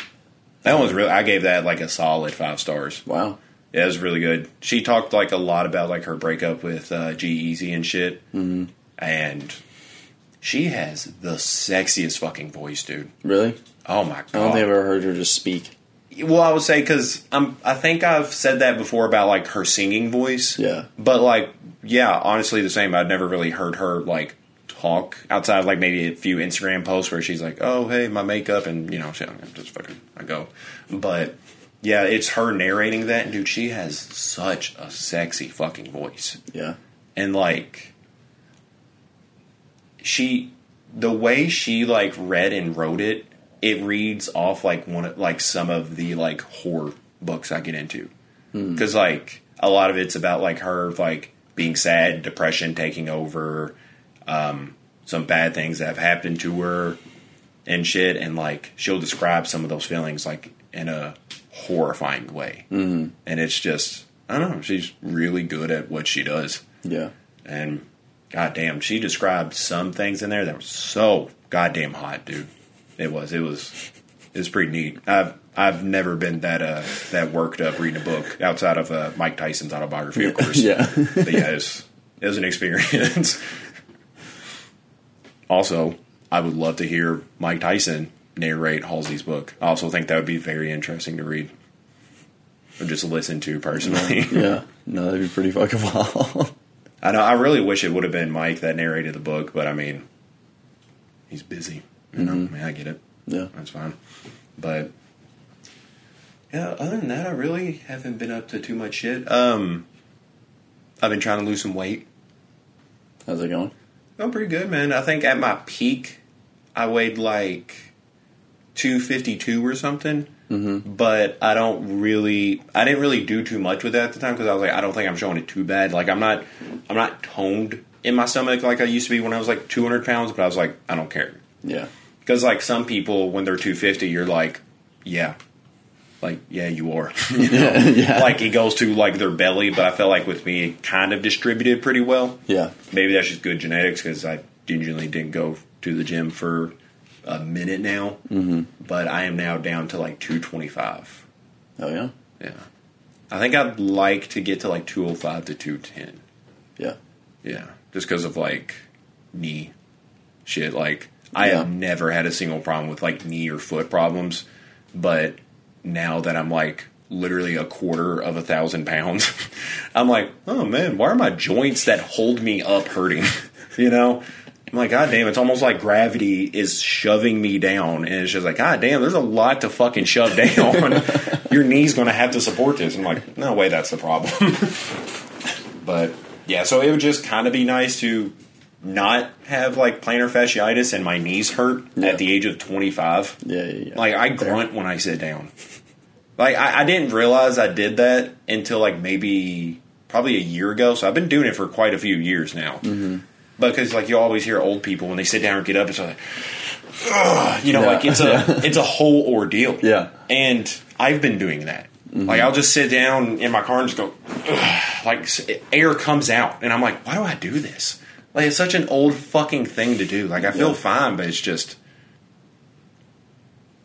That one was really. I gave that like a solid five stars. Wow. Yeah, it was really good. She talked like a lot about like her breakup with uh, G-Eazy and shit, mm-hmm. and she has the sexiest fucking voice, dude. Really? Oh my god! I don't think I've ever heard her just speak. Well, I would say because I'm. I think I've said that before about like her singing voice. Yeah. But like, yeah, honestly, the same. I'd never really heard her like talk outside of like maybe a few Instagram posts where she's like, "Oh, hey, my makeup," and you know, she, I'm just fucking, I go. But yeah, it's her narrating that, and dude, she has such a sexy fucking voice, Yeah. and like, she, the way she like read and wrote it, it reads off like one of like some of the like horror books I get into because like a lot of it's about like her like being sad, depression taking over, um, some bad things that have happened to her and shit, and like she'll describe some of those feelings like in a horrifying way, mm-hmm. and it's just I don't know, she's really good at what she does, Yeah. and goddamn, she described some things in there that were so goddamn hot, dude. It was, it was, it was pretty neat. I've I've never been that uh that worked up reading a book outside of uh, Mike Tyson's autobiography, of course. Yeah. but yeah, it was, it was an experience. also, I would love to hear Mike Tyson narrate Halsey's book. I also think that would be very interesting to read or just listen to personally. yeah. No, that'd be pretty fucking wild. I know. I really wish it would have been Mike that narrated the book, but I mean, he's busy. You know, I mean, I get it. yeah. That's fine. But yeah, other than that, I really haven't been up to too much shit. Um, I've been trying to lose some weight. How's it going? I'm pretty good, man. I think at my peak, I weighed like 252 or something. Mm-hmm. But I don't really, I didn't really do too much with that at the time because I was like, I don't think I'm showing it too bad. Like I'm not, I'm not toned in my stomach like I used to be when I was like 200 pounds. But I was like, I don't care Yeah. Because like some people when they're 250, you're like, yeah, like yeah, you are. You know? yeah. Like it goes to like their belly, but I felt like with me, it kind of distributed pretty well Yeah. maybe that's just good genetics because I usually didn't go to the gym for a minute now. Mm-hmm. But I am now down to like 225. Oh yeah. Yeah. I think I'd like to get to like 205 to 210. Yeah. Yeah. Just because of like knee shit. Like, I Yeah. have never had a single problem with like knee or foot problems. But now that I'm like literally a quarter of a thousand pounds, I'm like, oh man, why are my joints that hold me up hurting? you know? I'm like, God damn, it's almost like gravity is shoving me down. And it's just like, God damn, there's a lot to fucking shove down. Your knee's going to have to support this. I'm like, no way, that's the problem. but yeah, so it would just kind of be nice to not have like plantar fasciitis and my knees hurt Yeah. at the age of 25. Yeah. Yeah. yeah. Like I grunt when I sit down. Like I, I didn't realize I did that until like maybe probably a year ago. So I've been doing it for quite a few years now. Mm-hmm. Because like you always hear old people when they sit down and get up, it's like, "Ugh," you know, like it's a it's a whole ordeal. Yeah. and I've been doing that. Like I'll just sit down in my car and just go, "Ugh," like air comes out, and I'm like, why do I do this? Like it's such an old fucking thing to do. Like I feel Yeah. fine, but it's just,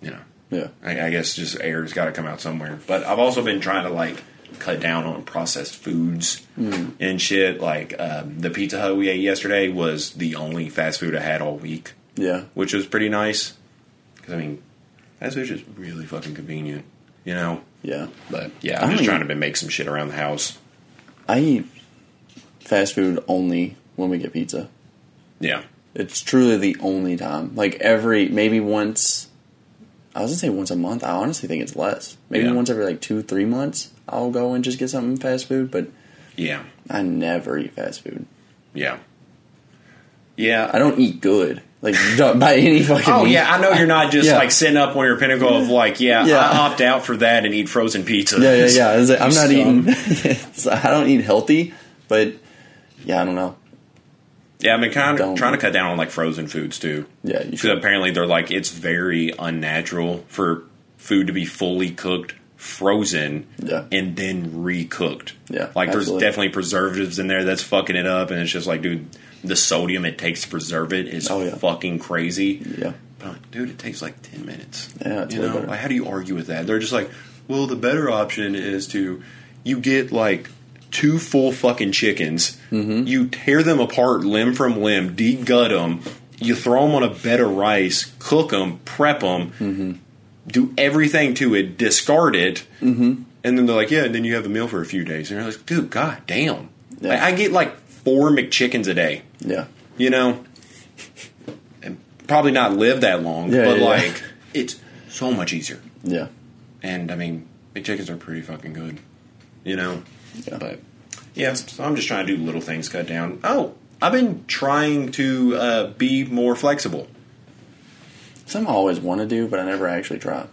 you know. Yeah. I, I guess just air's got to come out somewhere. But I've also been trying to like cut down on processed foods and shit. Like um, the Pizza Hut we ate yesterday was the only fast food I had all week, Yeah. which was pretty nice. Because I mean, fast food's just really fucking convenient, you know. Yeah. But yeah, I I'm just mean- trying to make some shit around the house. I eat fast food only when we get pizza. Yeah, It's truly the only time. Like every maybe once. I was gonna say once a month. I honestly think it's less. Maybe Yeah. once every like two, three months. I'll go and just get something fast food, but yeah, I never eat fast food. yeah, yeah. I don't eat good. Like by any fucking. Oh means. yeah, I know you're not just Yeah. like sitting up on your pinnacle of like, yeah, Yeah. I opt out for that and eat frozen pizza. Yeah, yeah, yeah. Like, I'm not eating. Um, I don't eat healthy, but yeah, I don't know. Yeah, I've been kind of trying to cut down on like frozen foods too. Yeah, you Because should. apparently they're like it's very unnatural for food to be fully cooked, frozen, Yeah. and then recooked. Yeah, like there's definitely preservatives in there that's fucking it up, and it's just like, dude, the sodium it takes to preserve it is Oh, yeah. fucking crazy. Yeah, But dude, it takes like ten minutes. Yeah, you know, like, how do you argue with that? They're just like, well, the better option is to you get like two full fucking chickens, Mm-hmm. you tear them apart limb from limb, degut them, you throw them on a bed of rice, cook them, prep them, Mm-hmm. do everything to it, discard it, mm-hmm. and then they're like, yeah, and then you have a meal for a few days, and you're like, dude, god damn, Yeah. Like, I get like four McChickens a day yeah, you know, and probably not live that long, Yeah, but yeah. like it's so much easier. yeah. And I mean, McChickens are pretty fucking good, you know. Yeah. But yeah, so I'm just trying to do little things, cut down. Oh, I've been trying to uh, be more flexible. Something I always want to do, but I never actually try.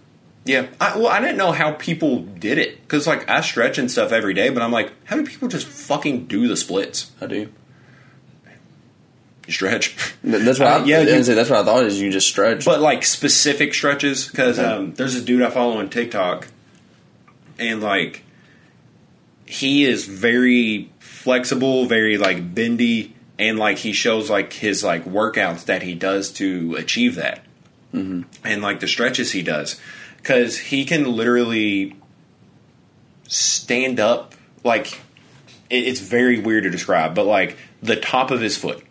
Yeah, I, well, I didn't know how people did it because like I stretch and stuff every day, but I'm like, how do people just fucking do the splits? I do. You stretch. That's what. Uh, I, yeah, you- that's what I thought. Is you just stretch. but like specific stretches because Okay. um, there's this dude I follow on TikTok, and like he is very flexible, very like bendy, and like he shows like his like workouts that he does to achieve that, mm-hmm. and like the stretches he does because he can literally stand up like it, it's very weird to describe, but like the top of his foot.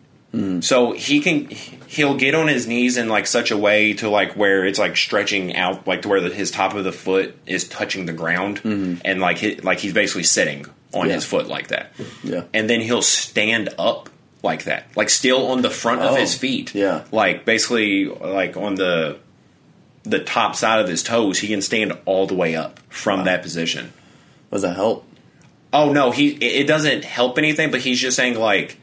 So he can he'll get on his knees in like such a way to like where it's like stretching out like to where the, his top of the foot is touching the ground mm-hmm. and like he, like he's basically sitting on Yeah. his foot like that. Yeah. And then he'll stand up like that. Like still on the front of Oh, his feet. yeah. Like basically like on the the top side of his toes, he can stand all the way up from that position. Does that help? Oh no, he it doesn't help anything, but he's just saying like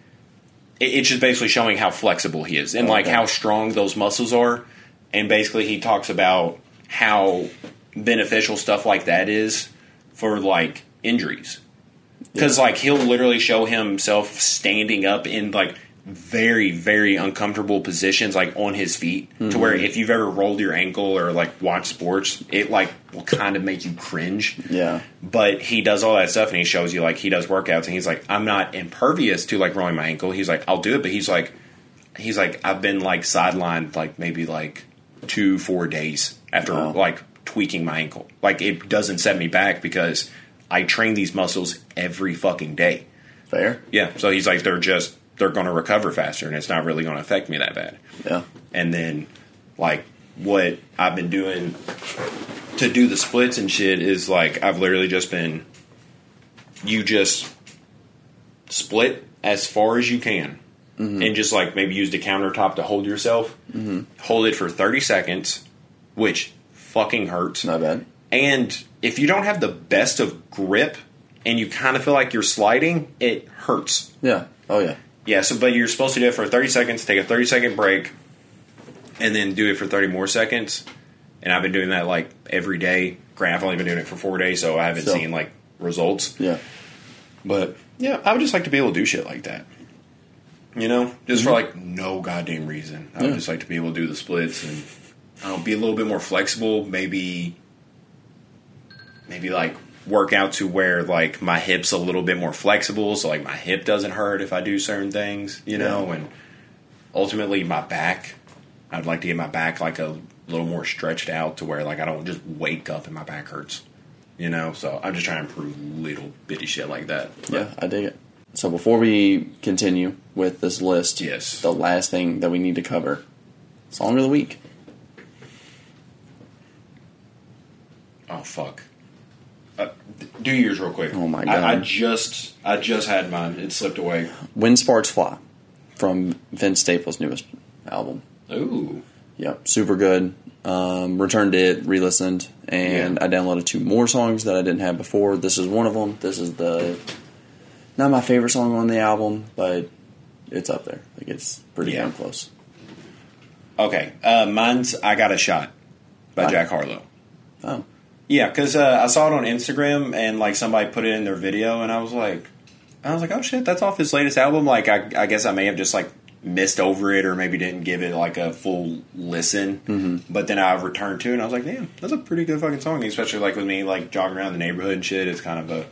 it's just basically showing how flexible he is and like Okay. how strong those muscles are. And basically, he talks about how beneficial stuff like that is for like injuries. Because like he'll literally show himself standing up in like very very uncomfortable positions like on his feet to where mm-hmm. if you've ever rolled your ankle or like watched sports it like will kind of make you cringe Yeah. but he does all that stuff and he shows you like he does workouts and he's like i'm not impervious to like rolling my ankle he's like i'll do it but he's like he's like i've been like sidelined like maybe like two four days after Wow. like tweaking my ankle like it doesn't set me back because i train these muscles every fucking day Fair. yeah so he's like they're just they're going to recover faster and it's not really going to affect me that bad Yeah. and then like what I've been doing to do the splits and shit is like I've literally just been you just split as far as you can mm-hmm. and just like maybe use the countertop to hold yourself mm-hmm. hold it for 30 seconds which fucking hurts Not bad. and if you don't have the best of grip and you kind of feel like you're sliding it hurts Yeah. Oh yeah. Yeah, so but you're supposed to do it for 30 seconds, take a 30 second break, and then do it for 30 more seconds. and I've been doing that like every day. Grant, I've only been doing it for four days, so I haven't So- seen like results. Yeah. But yeah, I would just like to be able to do shit like that. You know, just for mm-hmm. like no goddamn reason. I would Yeah. just like to be able to do the splits and I don't be a little bit more flexible. Maybe, maybe like work out to where like my hips a little bit more flexible, so like my hip doesn't hurt if I do certain things. You know, Yeah. and ultimately my back. I'd like to get my back like a little more stretched out to where like I don't just wake up and my back hurts. You know, so I'm just trying to improve little bitty shit like that. Yeah, I dig it. So before we continue with this list, Yes. the last thing that we need to cover, song of the week. Oh fuck. Uh, do yours real quick. Oh, my I, I just I just had mine. It slipped away. When Sparks Fly from Vince Staples' newest album. Ooh. Yep, super good. Um, returned it, re-listened, and Yeah. I downloaded two more songs that I didn't have before. This is one of them. This is the not my favorite song on the album, but it's up there. Like it's pretty Yeah. damn close. Okay. Uh, mine's I got a shot by Ah. Jack Harlow. Oh, Yeah, because uh, I saw it on Instagram and like somebody put it in their video, and I was like, I was like, oh shit, that's off his latest album. Like, I, I guess I may have just like missed over it, or maybe didn't give it like a full listen. Mm-hmm. But then I returned to it, and I was like, damn, that's a pretty good fucking song. Especially like with me like jogging around the neighborhood and shit. It's kind of a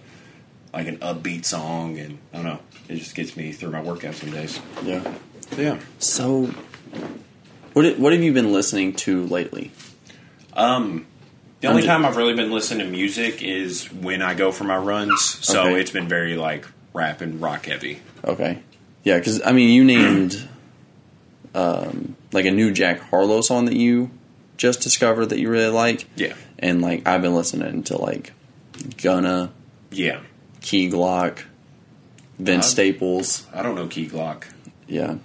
like an upbeat song, and I don't know, it just gets me through my workout some days. yeah. So, yeah. So, what what have you been listening to lately? Um, the only time I've really been listening to music is when I go for my runs. So Okay. it's been very like rap and rock heavy. Okay, yeah, because I mean, you named um, like a new Jack Harlow song that you just discovered that you really like, Yeah. and like I've been listening to like Gunna, Yeah. Key Glock, Vince Uh, Staples, I don't know Key Glock. yeah,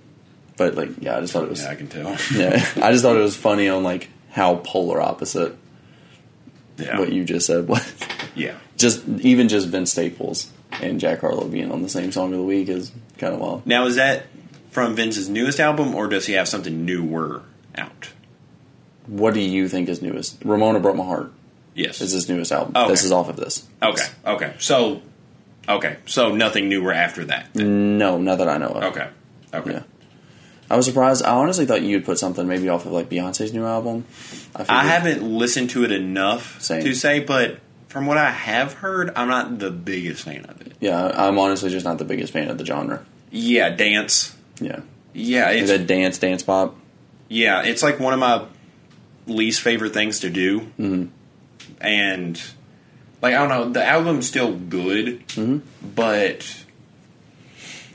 but like yeah, I just thought it was Yeah, I can tell. yeah, I just thought it was funny on like how polar opposite yeah. what you just said was. yeah. just even just Vince Staples and Jack Harlow being on the same song of the week is kind of wild. Now, is that from Vince's newest album, or does he have something newer out? What do you think is newest? Ramona broke my heart. Yes. Is his newest album? Okay. This is off of this. okay. Okay. So, okay. So nothing newer after that. then. No, not that I know of. Okay. Okay. Yeah. I was surprised. I honestly thought you'd put something maybe off of like Beyonce's new album. I figured- haven't listened to it enough Same. to say, but from what I have heard, I'm not the biggest fan of it. Yeah, I'm honestly just not the biggest fan of the genre. Yeah, dance. Yeah, Yeah, it's that dance, dance pop. yeah, it's like one of my least favorite things to do. Mm-hmm. And like I don't know, the album's still good, Mm-hmm. but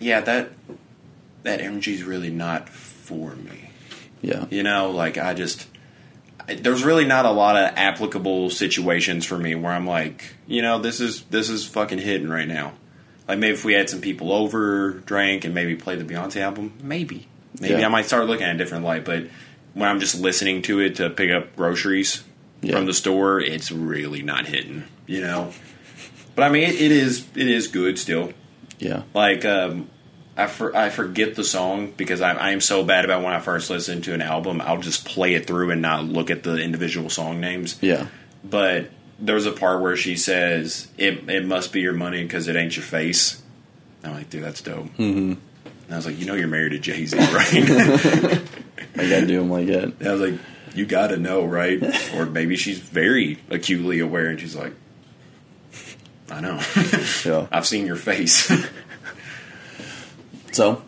yeah, that that energy's really not for me. Yeah, You know, like I just there's really not a lot of applicable situations for me where I'm like, you know, this is this is fucking hitting right now. Like maybe if we had some people over, drank, and maybe played the Beyonce album, maybe, maybe Yeah. I might start looking at a different light. But when I'm just listening to it to pick up groceries Yeah. from the store, it's really not hitting. You know, but I mean, it, it is it is good still. yeah, Like um, I for, I forget the song because I, I am so bad about when I first listen to an album. I'll just play it through and not look at the individual song names. yeah, But there's a part where she says, "It it must be your money because it ain't your face." I'm like, dude, that's dope. Mm-hmm. And I was like, you know, you're married to Jay Z, right? I gotta do them like that. And I was like, you got to know, right? or maybe she's very acutely aware, and she's like, I know. Yeah. I've seen your face. So,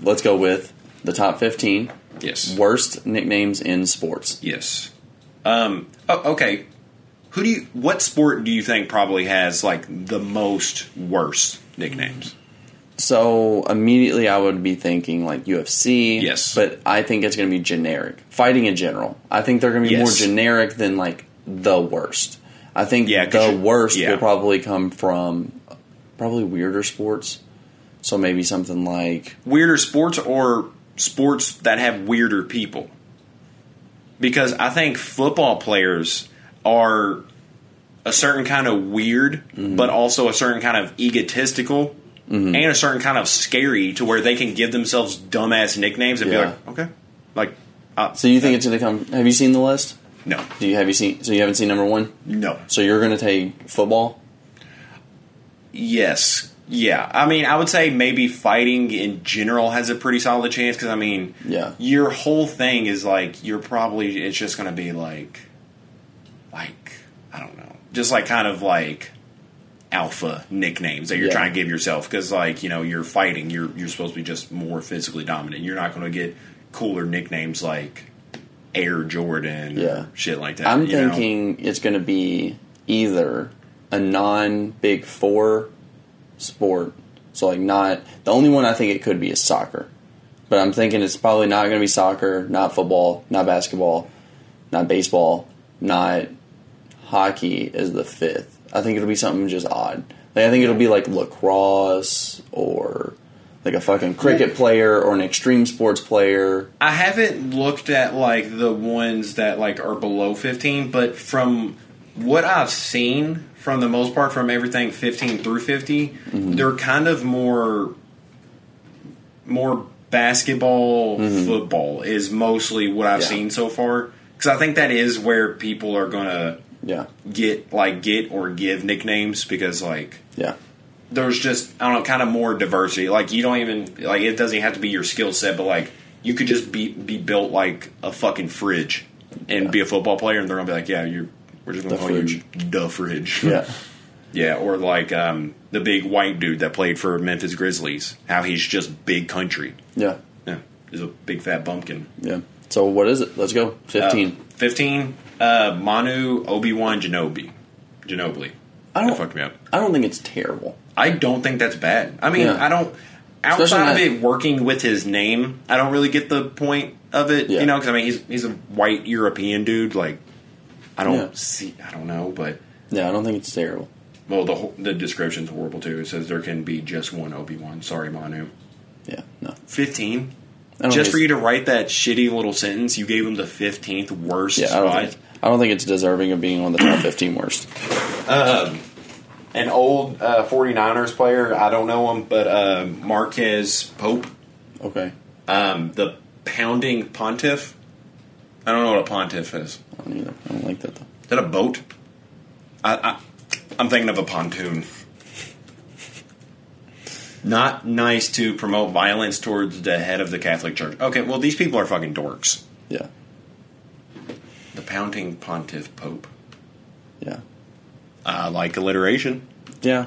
let's go with the top 15 yes. worst nicknames in sports. Yes. Um. Oh, okay. Who do you? What sport do you think probably has like the most worst nicknames? So immediately I would be thinking like UFC. Yes. But I think it's going to be generic. Fighting in general. I think they're going to be Yes. more generic than like the worst. I think Yeah, 'cause the you- worst yeah. will probably come from probably weirder sports. So maybe something like Weirder sports or sports that have weirder people? Because I think football players are a certain kind of weird, mm-hmm. but also a certain kind of egotistical. Mm-hmm. And a certain kind of scary to where they can give themselves dumbass nicknames and Yeah. be like, okay, like, uh, So you think uh, it's going to come? Have you seen the list? No, Do you have you seen? So you haven't seen number one. no. So you're going to take football. Yes. Yeah. I mean, I would say maybe fighting in general has a pretty solid chance because, I mean, Yeah. your whole thing is like, you're probably, it's just going to be like, like, I don't know, just like kind of like alpha nicknames that you're Yeah. trying to give yourself because, like, you know, you're fighting, you're, you're supposed to be just more physically dominant. You're not going to get cooler nicknames like Air Jordan Yeah. shit like that. I'm you know? thinking it's going to be either a non Big Four sport. So like not the only one I think it could be is soccer. But I'm thinking it's probably not going to be soccer, not football, not basketball, not baseball, not hockey is the fifth. I think it'll be something just odd. Like I think it'll be like lacrosse or like a fucking cricket player or an extreme sports player. I haven't looked at like the ones that like are below 15, but from what I've seen, from the most part, from everything 15 through 50, mm-hmm. they're kind of more more basketball, mm-hmm. football is mostly what I've Yeah. seen so far. Because I think that is where people are gonna Yeah. get like get or give nicknames because like Yeah. there's just I don't know, kind of more diversity. Like you don't even like it doesn't have to be your skill set, but like you could just be be built like a fucking fridge and be a football player, and they're gonna be like, yeah, you're we're just gonna The call fridge. you the fridge. Yeah. yeah, or like um, the big white dude that played for Memphis Grizzlies. How he's just big country. Yeah. Yeah, he's a big fat bumpkin. Yeah. So what is it? Let's go. Fifteen. Uh, Fifteen. Uh, Manu Obi Wan Genobi. Ginobili. I don't. fucked me up. I don't think it's terrible. I don't think that's bad. I mean, Yeah. I don't. Especially Outside of not- it working with his name, I don't really get the point of it. Yeah. You know, because I mean, he's he's a white European dude. Like, I don't see. I don't know, but Yeah, I don't think it's terrible. well, the whole- the description's horrible too. It says there can be just one Obi Wan. Sorry, Manu. Yeah. No. Fifteen. Just for you to write that shitty little sentence, you gave him the fifteenth worst Yeah, I don't spot. think. I don't think it's deserving of being on the top fifteen worst. An old uh, 49ers player, I don't know him, but uh, Marquez Pope. Okay. Um, the pounding pontiff. I don't know what a pontiff is. I don't either. I don't like that though. Is that a boat? I, I, I'm thinking of a pontoon. Not nice to promote violence towards the head of the Catholic Church. Okay, well, these people are fucking dorks. Yeah. The pounding pontiff pope. Yeah. I like alliteration. Yeah.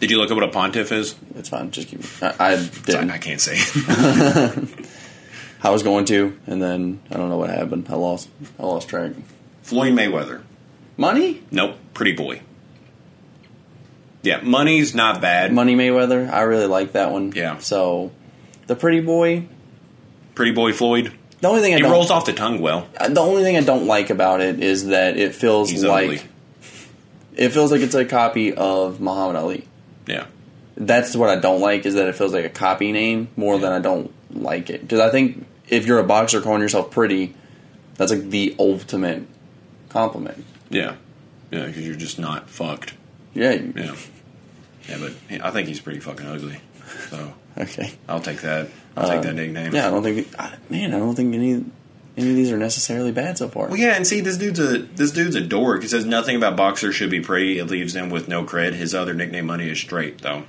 Did you look up what a pontiff is? It's fine. Just keep. I, I didn't. I can't say. I was going to, and then I don't know what happened. I lost. I lost track. Floyd Mayweather. Money. Nope, pretty boy. Yeah, money's not bad. Money Mayweather. I really like that one. Yeah. So, the pretty boy. Pretty boy Floyd. The only thing I rolls off the tongue well. Uh, the only thing I don't like about it is that it feels He's like ugly. it feels like it's a copy of Muhammad Ali. Yeah. That's what I don't like is that it feels like a copy name more than I don't like it. Because I think if you're a boxer calling yourself pretty, that's like the ultimate compliment. Yeah. Yeah, because you're just not fucked. Yeah. Yeah. Yeah, but he- I think he's pretty fucking ugly. So Okay. I'll take that. I'll take that uh, nickname. Yeah, I don't think. I- Man, I don't think any any of these are necessarily bad so far. Well, yeah, and see, this dude's a this dude's a dork. He says nothing about boxers should be pretty. It leaves him with no cred. His other nickname, Money, is straight though.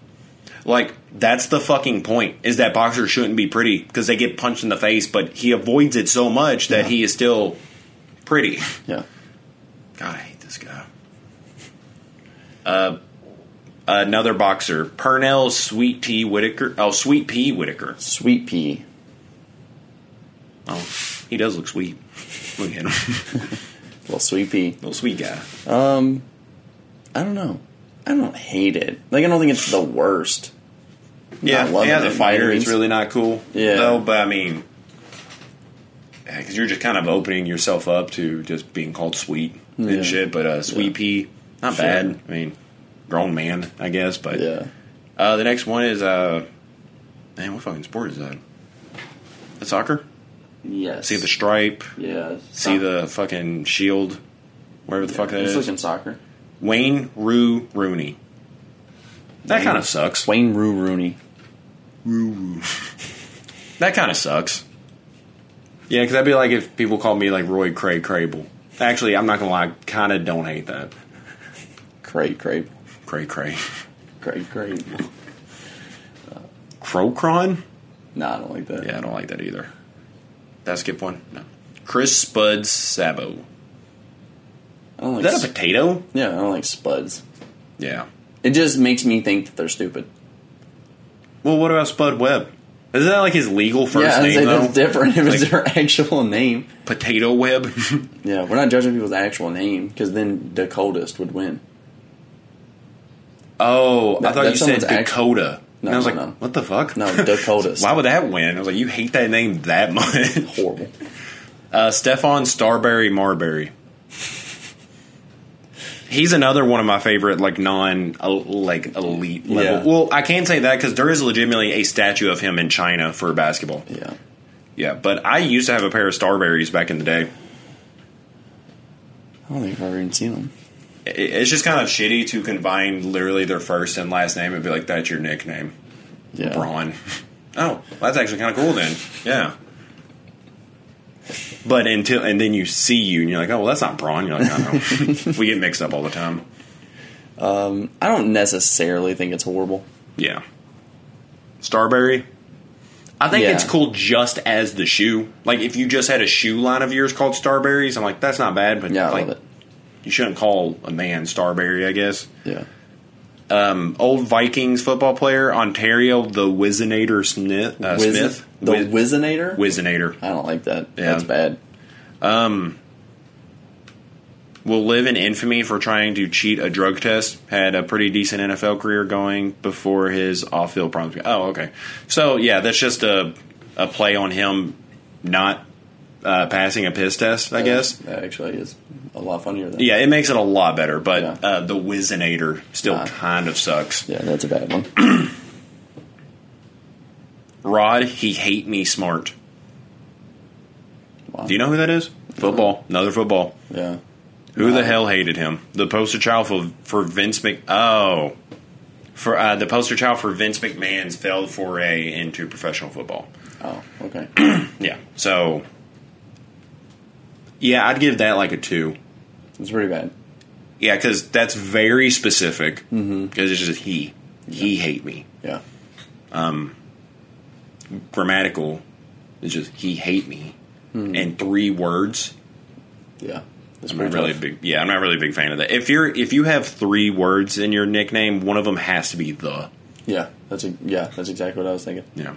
Like that's the fucking point. Is that boxers shouldn't be pretty because they get punched in the face, but he avoids it so much that Yeah. he is still pretty. Yeah. God, I hate this guy. Uh, another boxer, Pernell Sweet T Whitaker. Oh, Sweet P Whitaker. Sweet pea. Oh, he does look sweet. Look at him, Well, sweet pea. little sweet guy. Um, I don't know. I don't hate it. Like I don't think it's the worst. Yeah, yeah, the fighter is really not cool. Yeah. though, but I mean, because you're just kind of opening yourself up to just being called sweet Yeah. and shit. But uh, sweet Yeah. pea, not Sure. bad. I mean, grown man, I guess. But Yeah. uh, the next one is uh, man, what fucking sport is that? The soccer. Yes. See the stripe. Yeah. See the fucking shield. Whatever the fuck that It's is. looking soccer. Wayne Roo Rooney. That kind of sucks. Wayne Roo Rooney. Roo. That kind of sucks. Yeah, because that'd be like if people called me like Roy Craig Crable. Actually, I'm not gonna lie. Kind of don't hate that. Crate, crate, Cray cray. crate, crate. Crocron? Nah, I don't like that. Yeah, I don't like that either. Did I skip one? No. Chris Spuds Sabo. I don't Is like. that a sp- potato? yeah, I don't like spuds. Yeah. It just makes me think that they're stupid. Well, what about Spud Webb? Isn't that like his legal first yeah, name though? that's different if it's Like- their actual name. Potato Webb. Yeah, we're not judging people's actual name because then the coldest would win. oh, I thought you said Dakota. No, and I was no, like, no. what the fuck? No, Dakotas. Why would that win? I was like, you hate that name that much. Horrible. Uh, Stephon Starbury Marbury. He's another one of my favorite, like non, uh, like elite level. Yeah. Well, I can't say that because there is legitimately a statue of him in China for basketball. Yeah. Yeah, but I used to have a pair of Starburys back in the day. I don't think I've ever even seen them. It's just kind of shitty to combine literally their first and last name and be like, "That's your nickname, Yeah. Bron." Oh, that's actually kind of cool then. Yeah. But until and then you see you and you're like, oh well, that's not Bron. You're like, I know. we get mixed up all the time. Um, I don't necessarily think it's horrible. Yeah. Starbury. I think Yeah. it's cool just as the shoe. Like if you just had a shoe line of yours called Starburys, I'm like, that's not bad. But Yeah, I like, love it. you shouldn't call a man Starbury. I guess. Yeah. Um, old Vikings football player Onterrio the Whizzinator Smith. Uh, Wiz- Smith. The Wiz- Whizzinator? Whizzinator. I don't like that. Yeah. That's bad. Um, will live in infamy for trying to cheat a drug test. Had a pretty decent NFL career going before his off-field problems. Oh, okay. So yeah, that's just a a play on him not uh, passing a piss test. I guess. That actually is a lot funnier than Yeah, it makes it a lot better, but Yeah. uh, the Whizzinator still Ah. kind of sucks. Yeah, that's a bad one. Rod, he hate me smart. Wow. Do you know who that is? Football, another football. Yeah. Who the hell hated him? The poster child for, for Vince Mc. Oh, for uh, the poster child for Vince McMahon's failed foray into professional football. Oh, okay. Yeah, so yeah, I'd give that like a two. it's pretty bad. Yeah, because that's very specific. Because it's just he, he hate me. Yeah. Um, Grammatical, it's just he hate me, and three words. Yeah. That's I'm not pretty really tough. big. Yeah, I'm not really a big fan of that. If you're if you have three words in your nickname, one of them has to be the. Yeah. That's a, yeah. That's exactly what I was thinking. Yeah.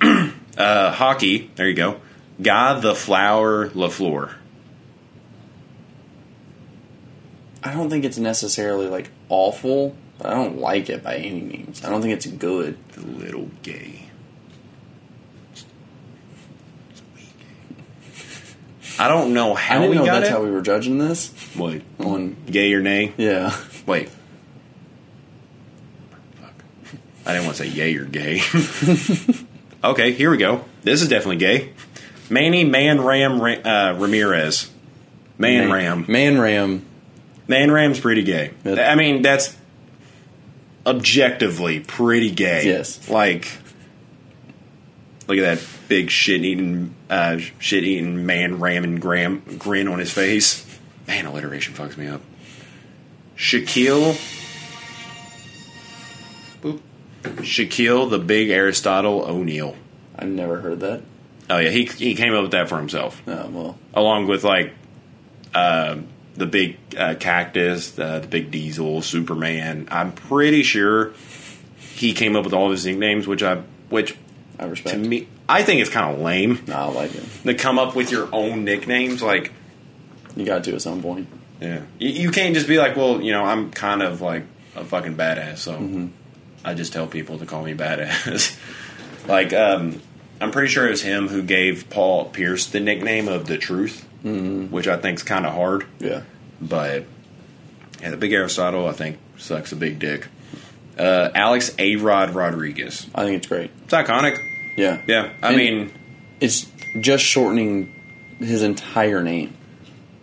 uh, hockey. There you go. Guy the Flower Lafleur. I don't think it's necessarily like awful, but I don't like it by any means. I don't think it's good. The little gay. I don't know how I didn't we know got that's it. how we were judging this. what? On Gay or nay? yeah. Wait. Fuck. I didn't want to say yay or gay. okay, here we go. This is definitely gay. Manny Man Ram uh, Ramirez. Man, Ram. Man Ram. Man Ram's pretty gay. I mean, that's objectively pretty gay. Yes. Like, look at that big shit eating, uh, shit eating man Ram and Graham grin on his face. Man, alliteration fucks me up. Shaquille. Boop. Shaquille, the big Aristotle O'Neal. I've never heard that. Oh yeah, he he came up with that for himself Oh well. along with like uh, the big uh, cactus, uh, the big diesel, Superman. I'm pretty sure he came up with all of his nicknames, which I which I respect. to me I think it's kind of lame no, I like it. to come up with your own nicknames. Like, You got to at some point. yeah, you, you can't just be like, well, you know, I'm kind of like a fucking badass, so I just tell people to call me badass. like, um, I'm pretty sure it was him who gave Paul Pierce the nickname of the Truth, which I think's kind of hard. Yeah. But yeah, the big Aristotle, I think, sucks a big dick. Uh, Alex A. Rod Rodriguez. I think it's great. It's iconic. Yeah. Yeah, I And- mean, It's just shortening his entire name.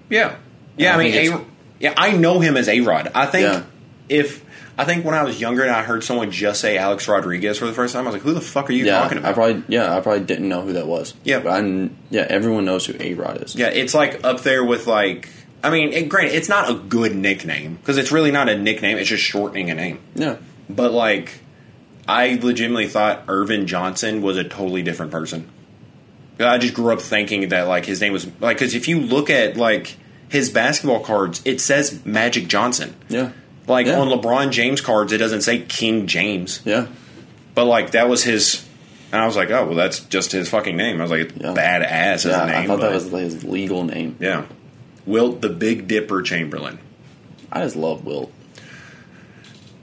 yeah, yeah. I, I mean, a, yeah, I know him as A. Rod. I think Yeah. if I think when I was younger and I heard someone just say Alex Rodriguez for the first time, I was like, "Who the fuck are you Yeah, talking I probably yeah, I probably didn't know who that was. Yeah. but I, kn- yeah, everyone knows who A Rod is. yeah, it's like up there with like. I mean, it, granted, it's not a good nickname because it's really not a nickname; it's just shortening a name. yeah, But like, I legitimately thought Earvin Johnson was a totally different person. I just grew up thinking that like his name was like because if you look at like his basketball cards, it says Magic Johnson. yeah, Like Yeah. on LeBron James cards, it doesn't say King James, yeah. but like that was his. And I was like, oh well, that's just his fucking name. I was like, Yeah. badass as yeah a name. I thought that was his legal name. yeah. Wilt the Big Dipper Chamberlain. I just love Wilt.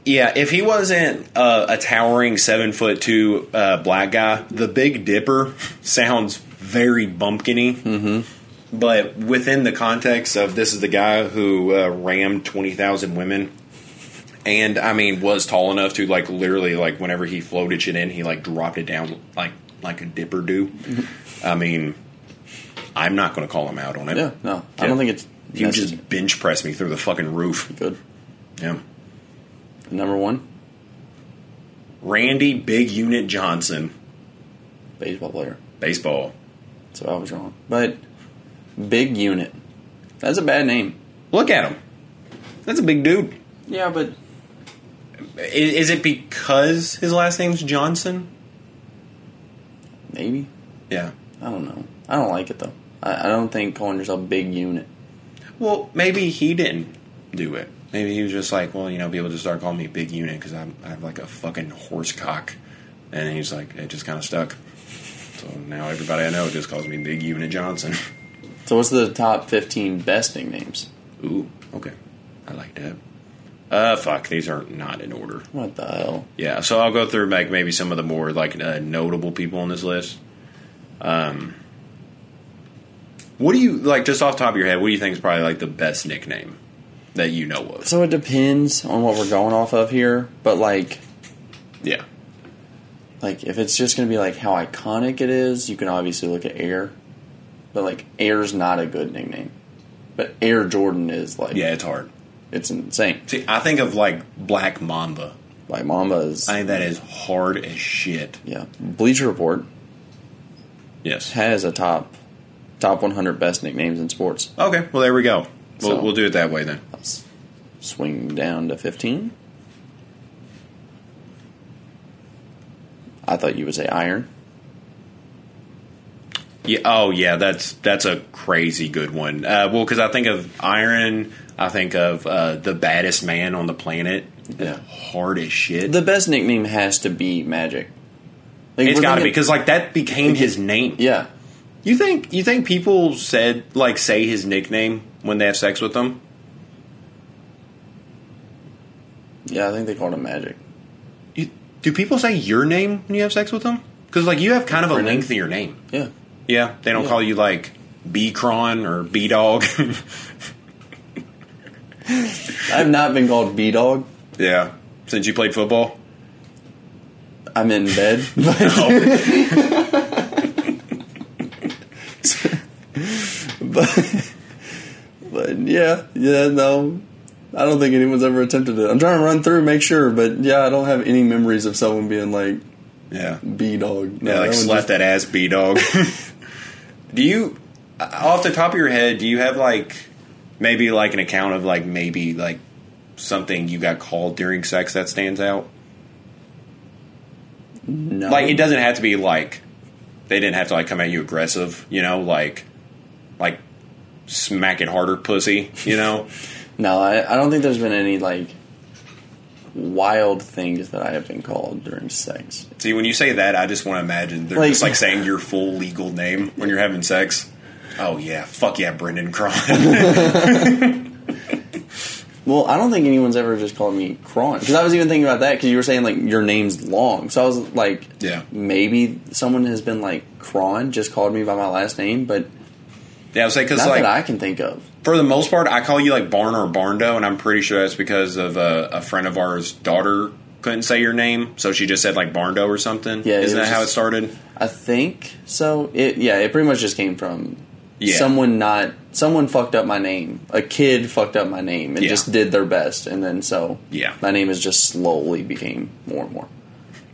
Yeah, if he wasn't uh, a towering seven foot two uh, black guy, the Big Dipper sounds very bumpkiny. Mm-hmm. But within the context of this is the guy who uh, rammed twenty thousand women, and I mean was tall enough to like literally like whenever he floated shit in, he like dropped it down like like a dipper do. I mean, I'm not going to call him out on it. Yeah, no, I don't think it's He would necessary. just bench press me through the fucking roof. good. Yeah. Number one, Randy Big Unit Johnson, baseball player. baseball. So I was wrong, but big unit. That's a bad name. Look at him. That's a big dude. Yeah, but I- Is it because his last name's Johnson? maybe Yeah. I don't know. I don't like it though. I, I don't think calling yourself big unit. Well, maybe he didn't do it. Maybe he was just like, well, you know, people just start calling me Big Unit because I have like a fucking horse cock, and he's like, it just kind of stuck. So now everybody I know just calls me Big Unit Johnson. So what's the top fifteen best nicknames? Ooh, okay, I like that. Uh, fuck, these are not in order. What the hell? Yeah, so I'll go through like maybe some of the more like uh, notable people on this list. Um, what do you like? Just off the top of your head, what do you think is probably like the best nickname that you know of? So it depends on what we're going off of here, but like Yeah, like if it's just gonna be like how iconic it is, you can obviously look at Air. But like Air's not a good nickname. But Air Jordan is like yeah, it's hard. It's insane. See, I think of like Black Mamba. Like Mamba is I think that is hard as shit. yeah. Bleacher Report Yes. has a top top 100 best nicknames in sports. Okay, well there we go. We'll, So- we'll do it that way then. Let's swing down to 15. I thought you would say Iron. Yeah. Oh, yeah. That's that's a crazy good one. Uh, well, because I think of Iron, I think of uh, the baddest man on the planet. Yeah. Hard as shit. The best nickname has to be Magic. Like, it's we're got to be because like that became his name. yeah, You think you think people said like say his nickname when they have sex with them? yeah. I think they called him Magic. You, do people say your name when you have sex with them? Because like you have kind of a Brennan? lengthier name. Yeah, Yeah, they don't Yeah. call you like B Cron or B Dog. I have not been called B Dog. yeah, since you played football. I'm in bed, but, oh. but but yeah, yeah. No, I don't think anyone's ever attempted it. I'm trying to run through, make sure, but yeah, I don't have any memories of someone being like Yeah, B Dog. yeah, like slap that ass, B Dog. do you, off the top of your head, do you have like maybe like an account of like maybe like something you got called during sex that stands out? No. Like it doesn't have to be like they didn't have to like come at you aggressive, you know, like like smack it harder, pussy, you know. No, I, I don't think there's been any like wild things that I have been called during sex. See, when you say that, I just want to imagine they're Like- just like saying your full legal name when you're having sex. Oh yeah, fuck yeah, Brendan Cron. Well, I don't think anyone's ever just called me Cron because I was even thinking about that because you were saying like your name's long, so I was like, Yeah. maybe someone has been like Cron, just called me by my last name, but yeah, I was saying because like that I can think of. for the most part, I call you like Barn or Barndo, and I'm pretty sure that's because of a, a friend of ours' daughter couldn't say your name, so she just said like Barndo or something. Yeah, isn't that was how it started? I think so. It yeah, it pretty much just came from Yeah. someone not someone fucked up my name. A kid fucked up my name and Yeah. just did their best, and then so Yeah. my name has just slowly became more and more.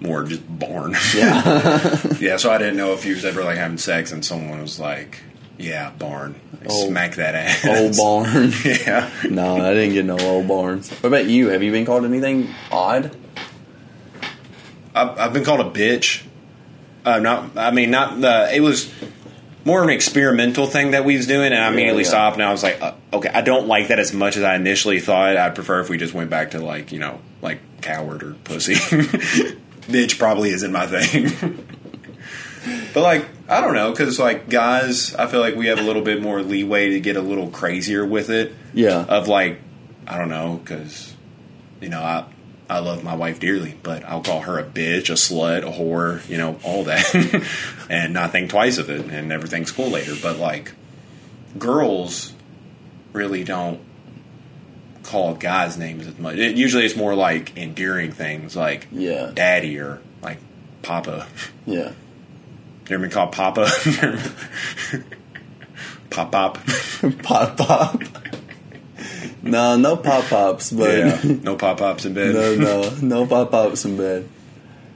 More just barn. Yeah, yeah, so I didn't know if he was ever like having sex and someone was like, "Yeah, barn, Like, Oh. smack that ass." old barn. yeah. no, I didn't get no old barns. What about you? Have you been called anything odd? I've, I've been called a bitch. Uh, not, I mean, not the. It was more of an experimental thing that we was doing, and I immediately yeah. stopped. And I was like, uh, okay, I don't like that as much as I initially thought. I'd prefer if we just went back to like you know, like coward or pussy. Bitch probably isn't my thing. but like, I don't know, because like guys, I feel like we have a little bit more leeway to get a little crazier with it. Yeah. Of like, I don't know, because you know, I I love my wife dearly, but I'll call her a bitch, a slut, a whore, you know, all that, and not think twice of it, and everything's cool later. But like, girls really don't call guys names as much. It, usually, it's more like endearing things, like Yeah. daddy or like papa. Yeah. You ever been called papa? pop pop. Pop pop. No, no pop pops, but Yeah, no pop pops in bed. no, no, no pop pops in bed.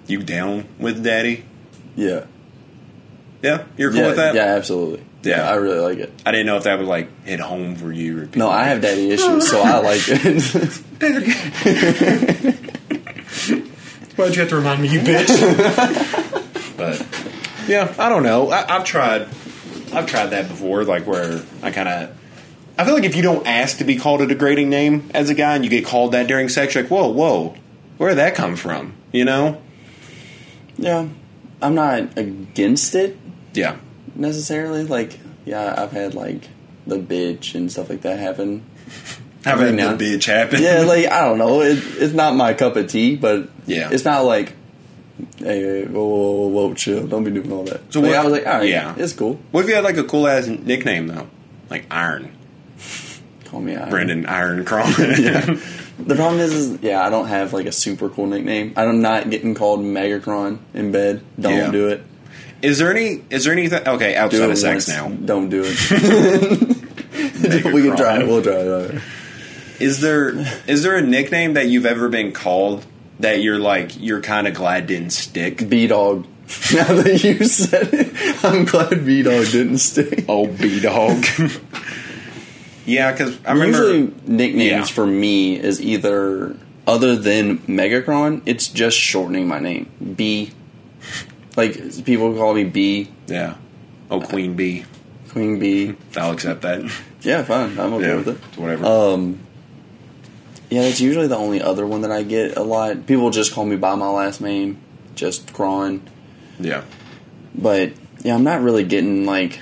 You down with daddy? Yeah. Yeah, you're cool yeah, with that. yeah, absolutely. Yeah. I really like it. I didn't know if that would like hit home for you. Or No, I have daddy issues, so I like it. Why'd you have to remind me, you bitch? but yeah, I don't know. I, I've tried. I've tried that before, like where I kind of. I feel like if you don't ask to be called a degrading name as a guy, and you get called that during sex, you're like, whoa, whoa, where did that come from? You know? yeah, I'm not against it Yeah. necessarily. Like, yeah, I've had like the bitch and stuff like that happen. I've had now- the bitch happen. Yeah, like I don't know. It, it's not my cup of tea, but Yeah. it's not like. Hey, whoa, whoa, whoa, chill! Don't be doing all that. So So like, what- I was like, all right, yeah. it's cool. What if you had like a cool ass nickname though, like Iron Call me Iron. Brendan Iron Cron? The problem is, is, yeah, I don't have like a super cool nickname. I'm not getting called Megatron in bed. Don't Yeah. do it. Is there any? Is there anything? Okay, outside of sex now. Don't do it. we can try it. We'll try it. Is there is there a nickname that you've ever been called that you're like you're kind of glad didn't stick? B dog. Now that you said it, I'm glad B dog didn't stick. Oh, B dog. Yeah, because I remember. Usually, nicknames Yeah. for me is either other than Megacron, it's just shortening my name. B. Like people call me B, yeah. Oh, Queen B. Queen B. I'll accept that. Yeah, fine. I'm okay Yeah, with it. whatever. Um, yeah, that's usually the only other one that I get a lot. People just call me by my last name, just Cron. yeah. But yeah, I'm not really getting like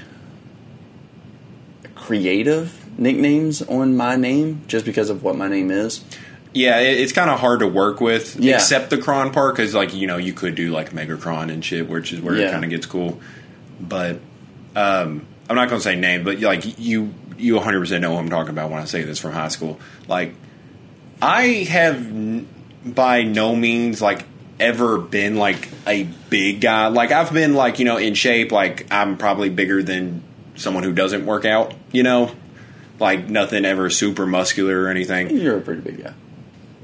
creative nicknames on my name just because of what my name is. Yeah, it, it's kind of hard to work with, Yeah. except the Cron part, because like you know you could do like Megacron and shit, which is where it kind of gets cool. But um, I'm not going to say name, but like you, you 100 percent know what I'm talking about when I say this from high school. Like I have n- by no means like ever been like a big guy. Like I've been like you know in shape. Like I'm probably bigger than someone who doesn't work out. You know, like nothing ever super muscular or anything. You're a pretty big guy.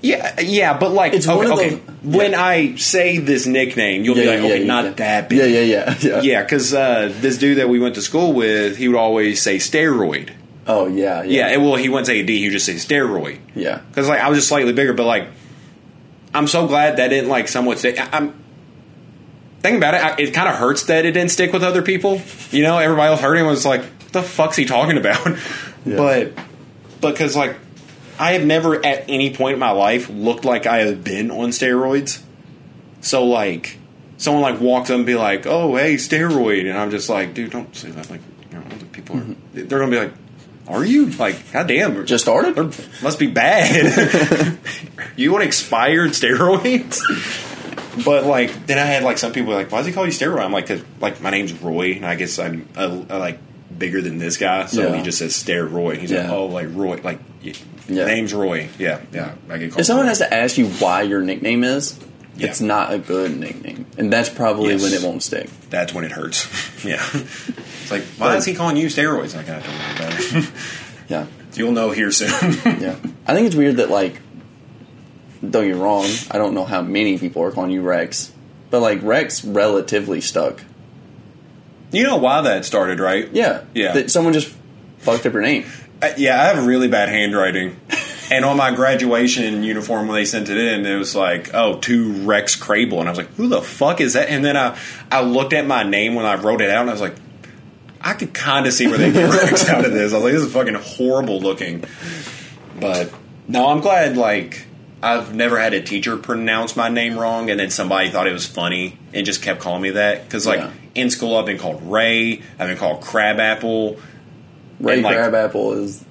Yeah, yeah, but like, It's okay, one of okay. those- when I say this nickname, you'll be like, okay, not yeah. that big. Yeah, yeah, yeah, yeah. Yeah, because uh, this dude that we went to school with, he would always say steroid. Oh yeah, Yeah, yeah, and, well, he wouldn't say a D, he would just say steroid. yeah. Because like I was just slightly bigger, but like, I'm so glad that didn't like somewhat stay. I- I'm thinking about it. I, it kind of hurts that it didn't stick with other people. You know, everybody else heard him was like, "What the fuck's he talking about?" Yeah. But because like I have never at any point in my life looked like I have been on steroids. So like someone like walks up and be like, "Oh, hey, steroid," and I'm just like, "Dude, don't say that." Like, you know, people are they're gonna be like, "Are you like, goddamn, Just started. must be bad. you want expired steroids?" But like, then I had like some people like, "Why does he call you steroid?" I'm like, "Cause like my name's Roy, and I guess I'm uh, uh, like bigger than this guy, so Yeah. he just says stare steroid." He's Yeah. like, "Oh, like Roy, like Yeah. name's Roy." Yeah, yeah. I get called. If someone Roy. has to ask you why your nickname is, it's not a good nickname, and that's probably Yes. when it won't stick. that's when it hurts. yeah, it's like, why is he calling you steroids? Like, I don't know about it. Yeah, You'll know here soon. yeah. I think it's weird that like, don't get wrong. I don't know how many people are calling you Rex, but like Rex relatively stuck. You know why that started, right? Yeah, Yeah. That someone just fucked up your name. Uh, yeah, I have really bad handwriting. And on my graduation uniform, when they sent it in, it was like, "Oh, to Rex Crable," and I was like, "Who the fuck is that?" And then I, I looked at my name when I wrote it out, and I was like, "I could kind of see where they get Rex out of this." I was like, "This is fucking horrible looking." But no, I'm glad. Like, I've never had a teacher pronounce my name wrong, and then somebody thought it was funny and just kept calling me that. Because like Yeah. In school, I've been called Ray, I've been called Crabapple. Ray And, like- Crabapple is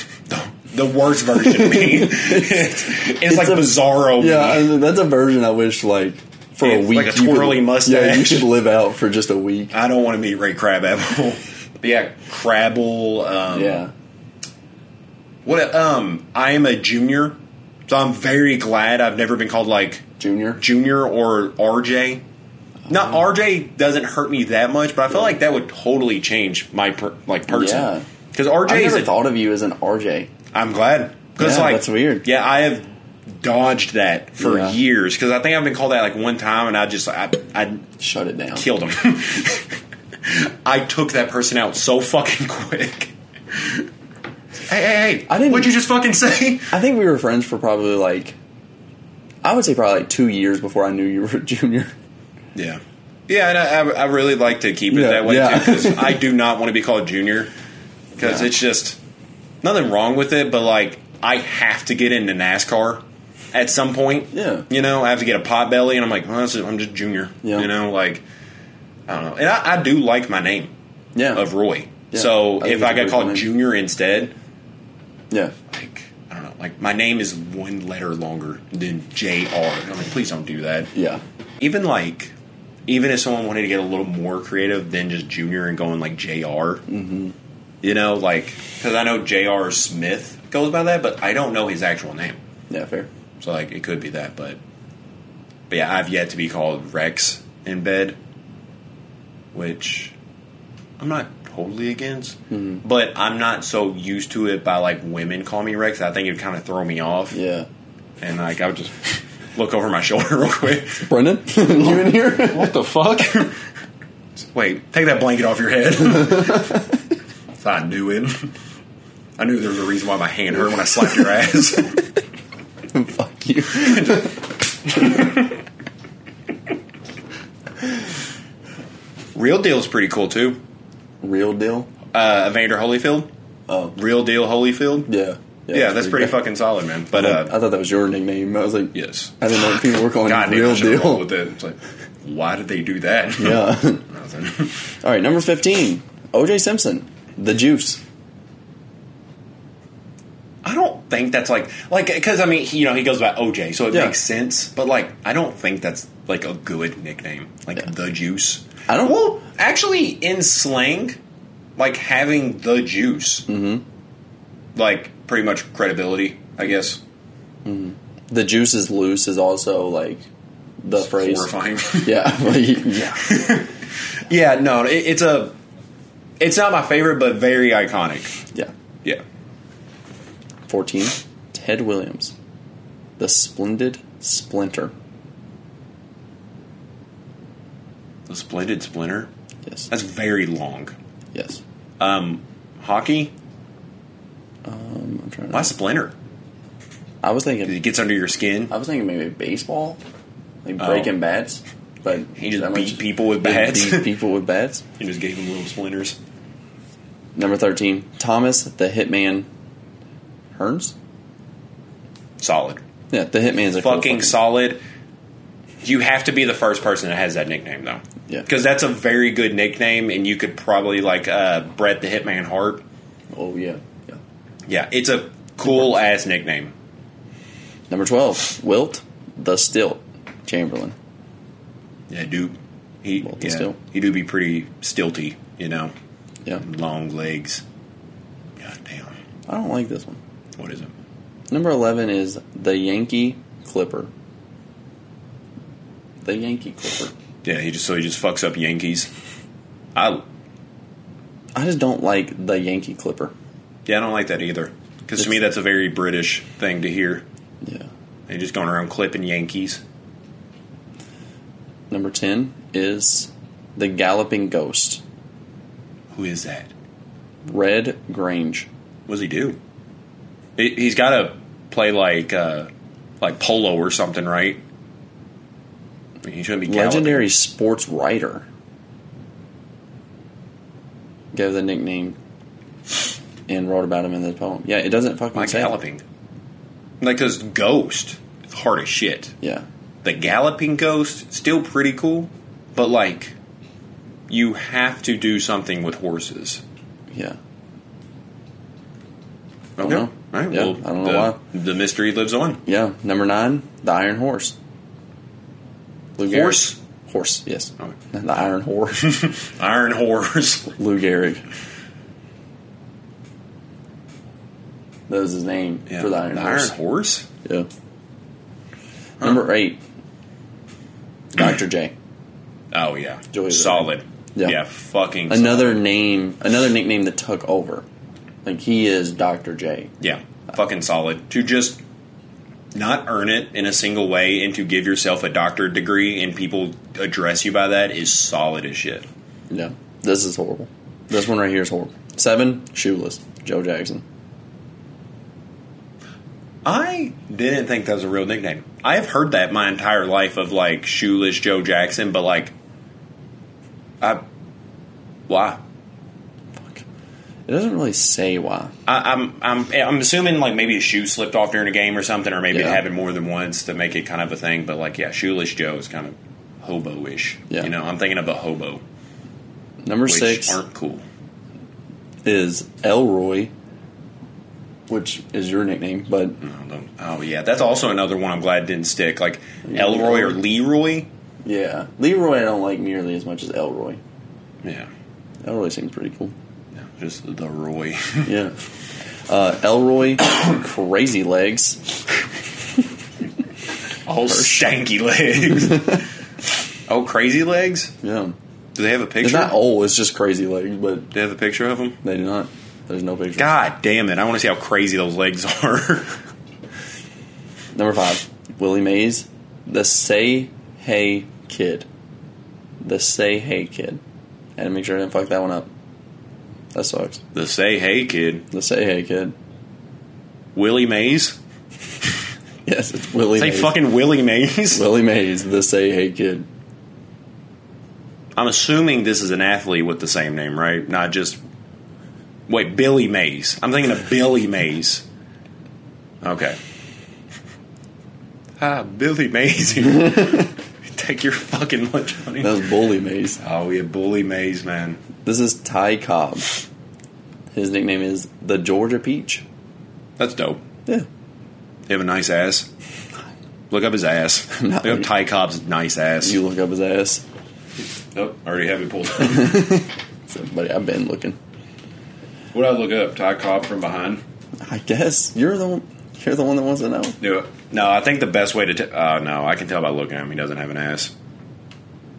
the worst version of me. it's, it's like a- Bizarro. yeah. I mean, that's a version I wish like for a week like a you could- twirly Yeah, you should live out for just a week. I don't want to meet Ray Crabapple. but yeah, Crabble. Um, Yeah, What? Um, I am a junior, so I'm very glad I've never been called like Junior. junior or RJ. Not Uh-huh. RJ doesn't hurt me that much, but I feel like that would totally change my per, like Yeah. person. Because RJ I is never a, thought of you as an RJ. I'm glad. Because Yeah, like that's weird. Yeah, I have dodged that for Yeah. years because I think I've been called that like one time, and I just I, I Shut it down. killed him. I took that person out so fucking quick. Hey, hey, hey! I didn't- What'd you just fucking say? I think we were friends for probably like, I would say probably like two years before I knew you were a junior. Yeah, yeah, and I, I, I really like to keep it Yeah, that way yeah. too because I do not want to be called junior because Yeah. it's just nothing wrong with it, but like I have to get into NASCAR at some point. Yeah. you know, I have to get a pot belly, and I'm like, well, that's it, I'm just junior. Yeah. you know, like I don't know, and I, I do like my name Yeah. of Roy. Yeah. So I think if it's I a got called name. junior instead, yeah. like I don't know, like my name is one letter longer than Jr. I'm like, please don't do that. Yeah. Even like, even if someone wanted to get a little more creative than just Junior and going like Jr. Mm-hmm. You know, like because I know Jr. Smith goes by that, but I don't know his actual name. Yeah, fair. So like, it could be that, but but yeah, I've yet to be called Rex in bed, which I'm not totally against, but I'm not so used to it by like women calling me Rex. I think it would kind of throw me off, Yeah. and like I would just look over my shoulder real quick. Brendan, you in here? What the fuck? Wait, take that blanket off your head. so I knew it. I knew there was a reason why my hand hurt when I slapped your ass. Fuck you. Real Deal's pretty cool too. Real deal? Uh, Evander Holyfield. Oh. Real Deal Holyfield. Yeah. Yeah, that's pretty great. fucking solid, man. But uh, I thought that was your nickname. I was like, yes, I didn't know if people were calling God I real deal. with it. It's like, why did they do that? Yeah. Nothing. All right, number 15. OJ Simpson. The Juice. I don't think that's like like because I mean he, you know he goes by OJ, so it Yeah. makes sense. But like I don't think that's like a good nickname, like Yeah. the Juice. I don't- Well, actually, in slang, like having the juice, Mm-hmm. like pretty much credibility, I guess. The Juice is loose is also like the phrase. Horrifying. Yeah. yeah. yeah, no, it, it's a. It's not my favorite, but very iconic. Yeah. Yeah. 14. Ted Williams. The Splendid Splinter. The Splendid Splinter. Yes. That's very long. Yes. Um, hockey. Um, I'm trying to. Why Splinter? I was thinking It gets under your skin. I was thinking maybe baseball, like Oh. breaking bats. But He just that beat much- people with bats. Beat people with bats. You just gave him little splinters. Number thirteen, Thomas the Hitman Hearns. Solid. Yeah, the Hitman's a cool Fucking solid. You have to be the first person that has that nickname, though. Yeah. Because that's a very good nickname, and you could probably, like, uh, Brett the Hitman Hart. Oh yeah, yeah. It's a cool ass nickname. Number twelve, Wilt the Stilt Chamberlain. Yeah, dude. He, Well, yeah, still. he do be pretty stilty, you know? Yeah, Long legs. God damn. I don't like this one. What is it? Number eleven is the Yankee Clipper. The Yankee Clipper. Yeah, he just so he just fucks up Yankees. I I just don't like the Yankee Clipper. Yeah, I don't like that either. Because to me, that's a very British thing to hear. Yeah. They just going around clipping Yankees. Number 10 is the Galloping Ghost, Who is that? Red Grange. What does he do? He, he's got to play like uh, like polo or something, right? I mean, he shouldn't be galloping. Legendary sports writer. Gave the nickname and wrote about him in the poem. Yeah, it doesn't fucking Why say. it. galloping? Like, because Ghost, hard as shit. Yeah. The Galloping Ghost, still pretty cool, but like, you have to do something with horses. Yeah. Okay. know. All right. Yeah, well, I don't know the, why. The mystery lives on. Yeah. Number nine, the Iron Horse. Lou Gehrig. Horse? Horse, yes. Oh. The Iron Horse. Iron Horse. Lou Gehrig. That was his name Yeah. for the Iron the Horse. Iron Horse? Yeah. Number eight, Dr. J. Oh, yeah. Joey Solid. Yeah. Yeah, fucking Another solid. name, another nickname that took over. Like he is Dr. J. Yeah, fucking solid. To just not earn it in a single way and to give yourself a doctorate degree and people address you by that is solid as shit. Yeah. This is horrible. This one right here is horrible. Seven, Shoeless. Joe Jackson. I didn't think that was a real nickname. I have heard that my entire life of like shoeless Joe Jackson, but like, I why? Fuck. It doesn't really say why. I, I'm I'm I'm assuming like maybe a shoe slipped off during a game or something, or maybe it happened more than once to make it kind of a thing. But like, yeah, shoeless Joe is kind of hobo-ish. Yeah. You know, I'm thinking of a hobo, Number six aren't cool. is Elroy, which is your nickname, but Oh. Oh yeah, that's also another one. I'm glad didn't stick. Like Elroy or Leroy. yeah. Leroy I don't like nearly as much as Elroy. Yeah, Elroy seems pretty cool. yeah just the Roy. Yeah. Uh, Elroy, crazy legs. Oh, stanky legs. oh, crazy legs. Yeah. Do they have a picture? not old, it's just crazy legs, but Do they have a picture of them? they do not. There's no picture. God damn it! I want to see how crazy those legs are. Number five, Willie Mays, the Say Hey Kid. The Say Hey Kid. I had to make sure I didn't fuck that one up. That sucks. the say hey kid, The Say Hey Kid. Willie Mays. Yes, it's Willie Say Mays. fucking Willie Mays. Willie Mays, the Say Hey Kid. I'm assuming this is an athlete with the same name, right? Not just wait, Billy Mays. I'm thinking of Billy Mays. Okay. Ah, Billy Mays. Take your fucking lunch money. That's was Bully Mays. Oh yeah, Bully Mays, man. This is Ty Cobb. His nickname is the Georgia Peach. That's dope. Yeah. They have a nice ass. Look up his ass. No. Look up Ty Cobb's nice ass. You look up his ass. Nope, already have it pulled up. So, buddy, I've been looking. What I look up? Ty Cobb from behind. I guess you're the one. You're the one that wants to know. Do it. No, I think the best way to. T- uh, no, I can tell by looking at him. He doesn't have an ass.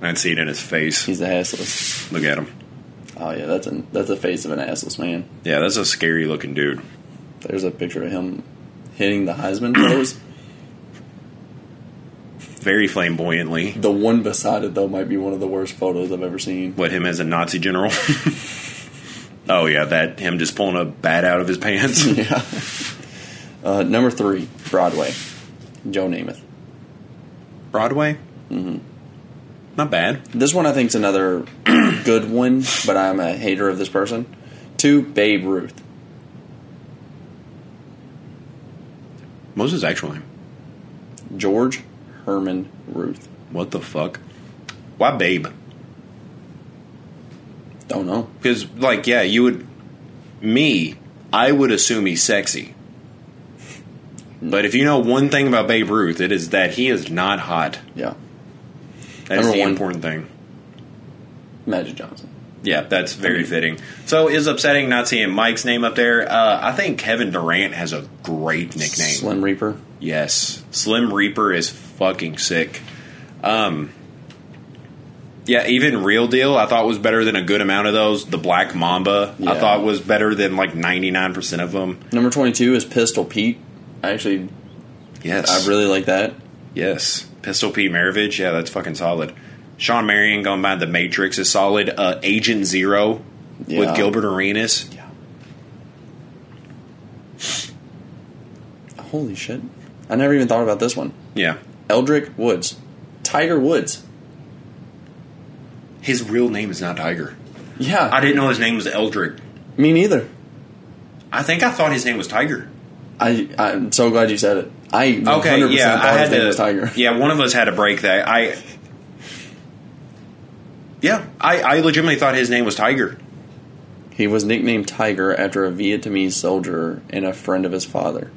I can see it in his face. He's the assless. Look at him. Oh yeah, that's a that's a face of an assless man. Yeah, that's a scary looking dude. There's a picture of him hitting the Heisman pose. Very flamboyantly. The one beside it though might be one of the worst photos I've ever seen. What him as a Nazi general? oh yeah, that him just pulling a bat out of his pants. yeah. Uh, number three, Broadway. Joe Namath. Broadway. Mm-hmm. Not bad. This one I think is another good one, but I'm a hater of this person. Two, Babe Ruth. What was his actual name? George Herman Ruth. What the fuck? Why Babe? Don't know. Because, like, yeah, you would. Me, I would assume he's sexy. But if you know one thing about Babe Ruth, it is that he is not hot. Yeah. That's the one. important thing. Magic Johnson. Yeah, that's very fitting. So, is upsetting not seeing Mike's name up there. Uh, I think Kevin Durant has a great nickname. Slim Reaper. Yes, Slim Reaper is fucking sick. Um, Yeah, even Real Deal, I thought was better than a good amount of those. The Black Mamba, I thought was better than like 99% of them. Number 22 is Pistol Pete. I actually, Yes. I really like that. Yes. Pistol Pete Maravich, yeah, that's fucking solid. Shawn Marion going by The Matrix is solid. Uh, Agent Zero Yeah. with Gilbert Arenas. Yeah. Holy shit. I never even thought about this one. Yeah. Eldrick Woods. Tiger Woods. His real name is not Tiger. Yeah. I didn't know his name was Eldrick. me neither. I think I thought his name was Tiger. I, I'm so glad you said it. I 100% Okay, yeah, thought I his had name to. was Tiger. Yeah, one of us had to break that. I. Yeah, I, I legitimately thought his name was Tiger. He was nicknamed Tiger after a Vietnamese soldier and a friend of his father,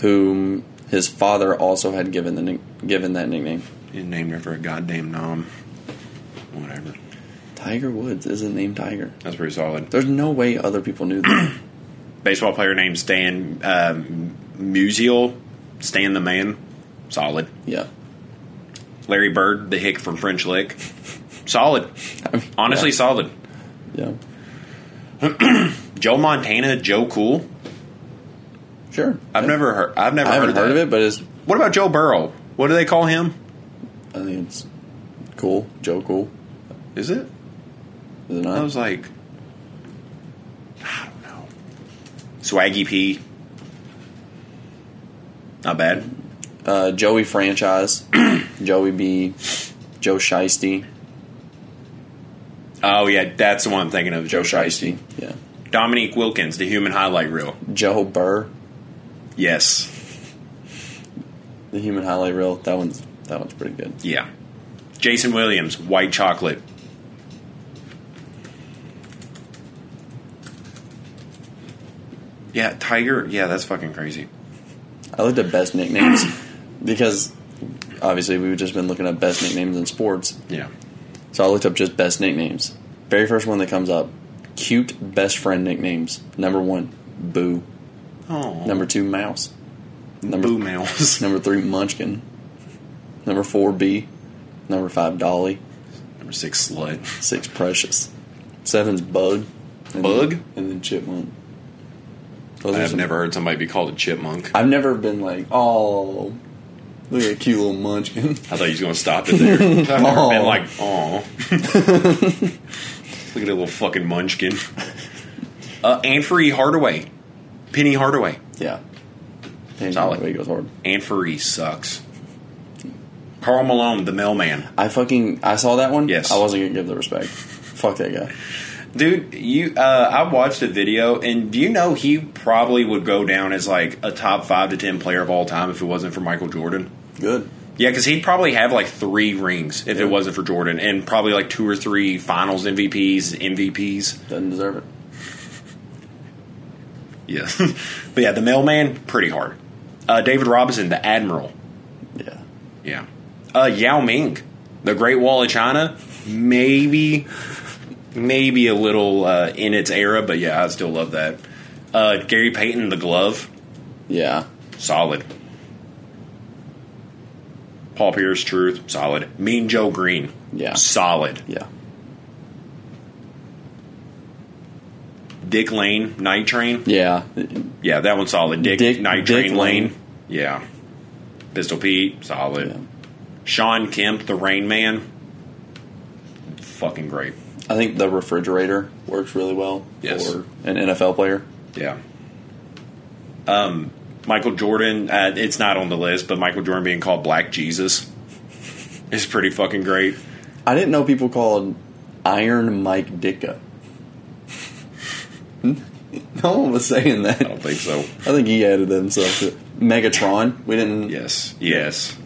whom his father also had given the given that nickname. He's named after a goddamn nom. Whatever. Tiger Woods isn't named Tiger. That's pretty solid. There's no way other people knew that. Baseball player named Stan um, Musial. Stan the man. Solid. yeah. Larry Bird, the hick from French Lick. Solid. I mean, Honestly, solid. yeah. yeah. Joe Montana, Joe Cool. Sure. I've never heard. I've never I heard haven't of, heard of that. it, but it's What about Joe Burrow? What do they call him? I think it's cool. Joe Cool. Is it? Is it I was like, I don't know. Swaggy P. Not bad. Uh, Joey Franchise. Joey B. Joe Shiesty. Oh yeah, that's the one I'm thinking of. Joe Shiesty. Yeah. Dominique Wilkins, the human highlight reel. Joe Burr. Yes. The human highlight reel. That one's that one's pretty good. Yeah. Jason Williams, white chocolate. Yeah, Tiger. Yeah, that's fucking crazy. I looked at best nicknames because obviously we've just been looking at best nicknames in sports. Yeah. So I looked up just best nicknames. Very first one that comes up: cute best friend nicknames. Number one, Boo. Oh. Number two, Mouse. Number Boo Mouse. number three, Munchkin. Number four, B. Number five, Dolly. Number six, slut. Six, Precious. Seven's Bug. And Bug? Then, and then Chipmunk. Those I've some- never heard somebody be called a chipmunk. I've never been like, oh, look at that cute little Munchkin. I thought you was going to stop it there. I've never Aw. been like, oh. Look at that little fucking munchkin. Uh, Anfree Hardaway. Penny Hardaway. yeah. And Solid. He goes hard. Anfree sucks. Karl Malone, the mailman. I fucking I saw that one. Yes. I wasn't gonna give the respect. Fuck that guy. Dude, you, uh, I watched a video, and do you know he probably would go down as like a top five to ten player of all time if it wasn't for Michael Jordan? Good. Yeah, because he'd probably have like three rings if Yeah. it wasn't for Jordan, and probably like two or three Finals MVPs, MVPs. Doesn't deserve it. Yeah, but yeah, the mailman pretty hard. Uh, David Robinson, the admiral. Yeah. Yeah. Uh, Yao Ming, the Great Wall of China. Maybe, maybe a little uh, in its era, but yeah, I still love that. Uh, Gary Payton, the glove, Yeah. solid. Paul Pierce, truth, solid. Mean Joe Greene, Yeah. solid. Yeah. Dick Lane, Night Train, Yeah. yeah, that one's solid. Dick, Dick- Night Dick Train Lane. Lane. yeah. Pistol Pete, solid. Yeah. Shawn Kemp, the Rain Man, fucking great. I think the refrigerator works really well Yes. for an NFL player. Yeah. Um, Michael Jordan, uh, it's not on the list, but Michael Jordan being called Black Jesus is pretty fucking great. I didn't know people called Iron Mike Ditka. no one was saying that. I don't think so. I think he added himself to it. Megatron. We didn't. Yes, yes.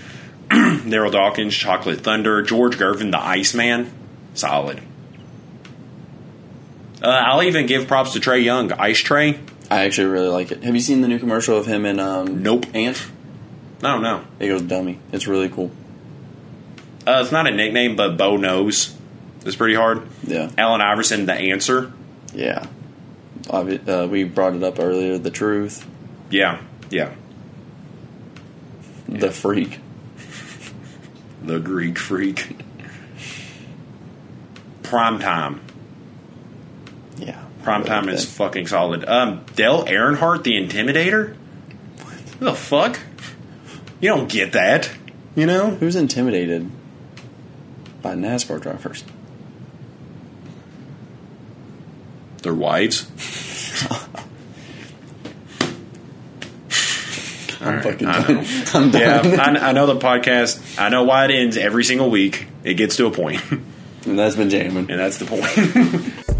Darryl Dawkins, Chocolate Thunder, George Gervin, the Iceman, solid. Uh, I'll even give props to Trae Young, Ice Trae. I actually really like it. Have you seen the new commercial of him and um, Nope. Ant? No, no, It goes dummy. It's really cool. uh, it's not a nickname, but Bo knows. It's pretty hard. Yeah. Allen Iverson, the answer. Yeah. Uh, we brought it up earlier. The truth. Yeah, yeah. The freak. the Greek Freak. Prime time. Yeah. Prime time is fucking solid. Um, Dale Earnhardt, the Intimidator. What the fuck? You don't get that, you know? Who's intimidated by NASCAR drivers? Their wives. I'm fucking I done. I'm done. Yeah, I, I know the podcast. I know why it ends every single week. It gets to a point, And that's been jamming. and that's the point.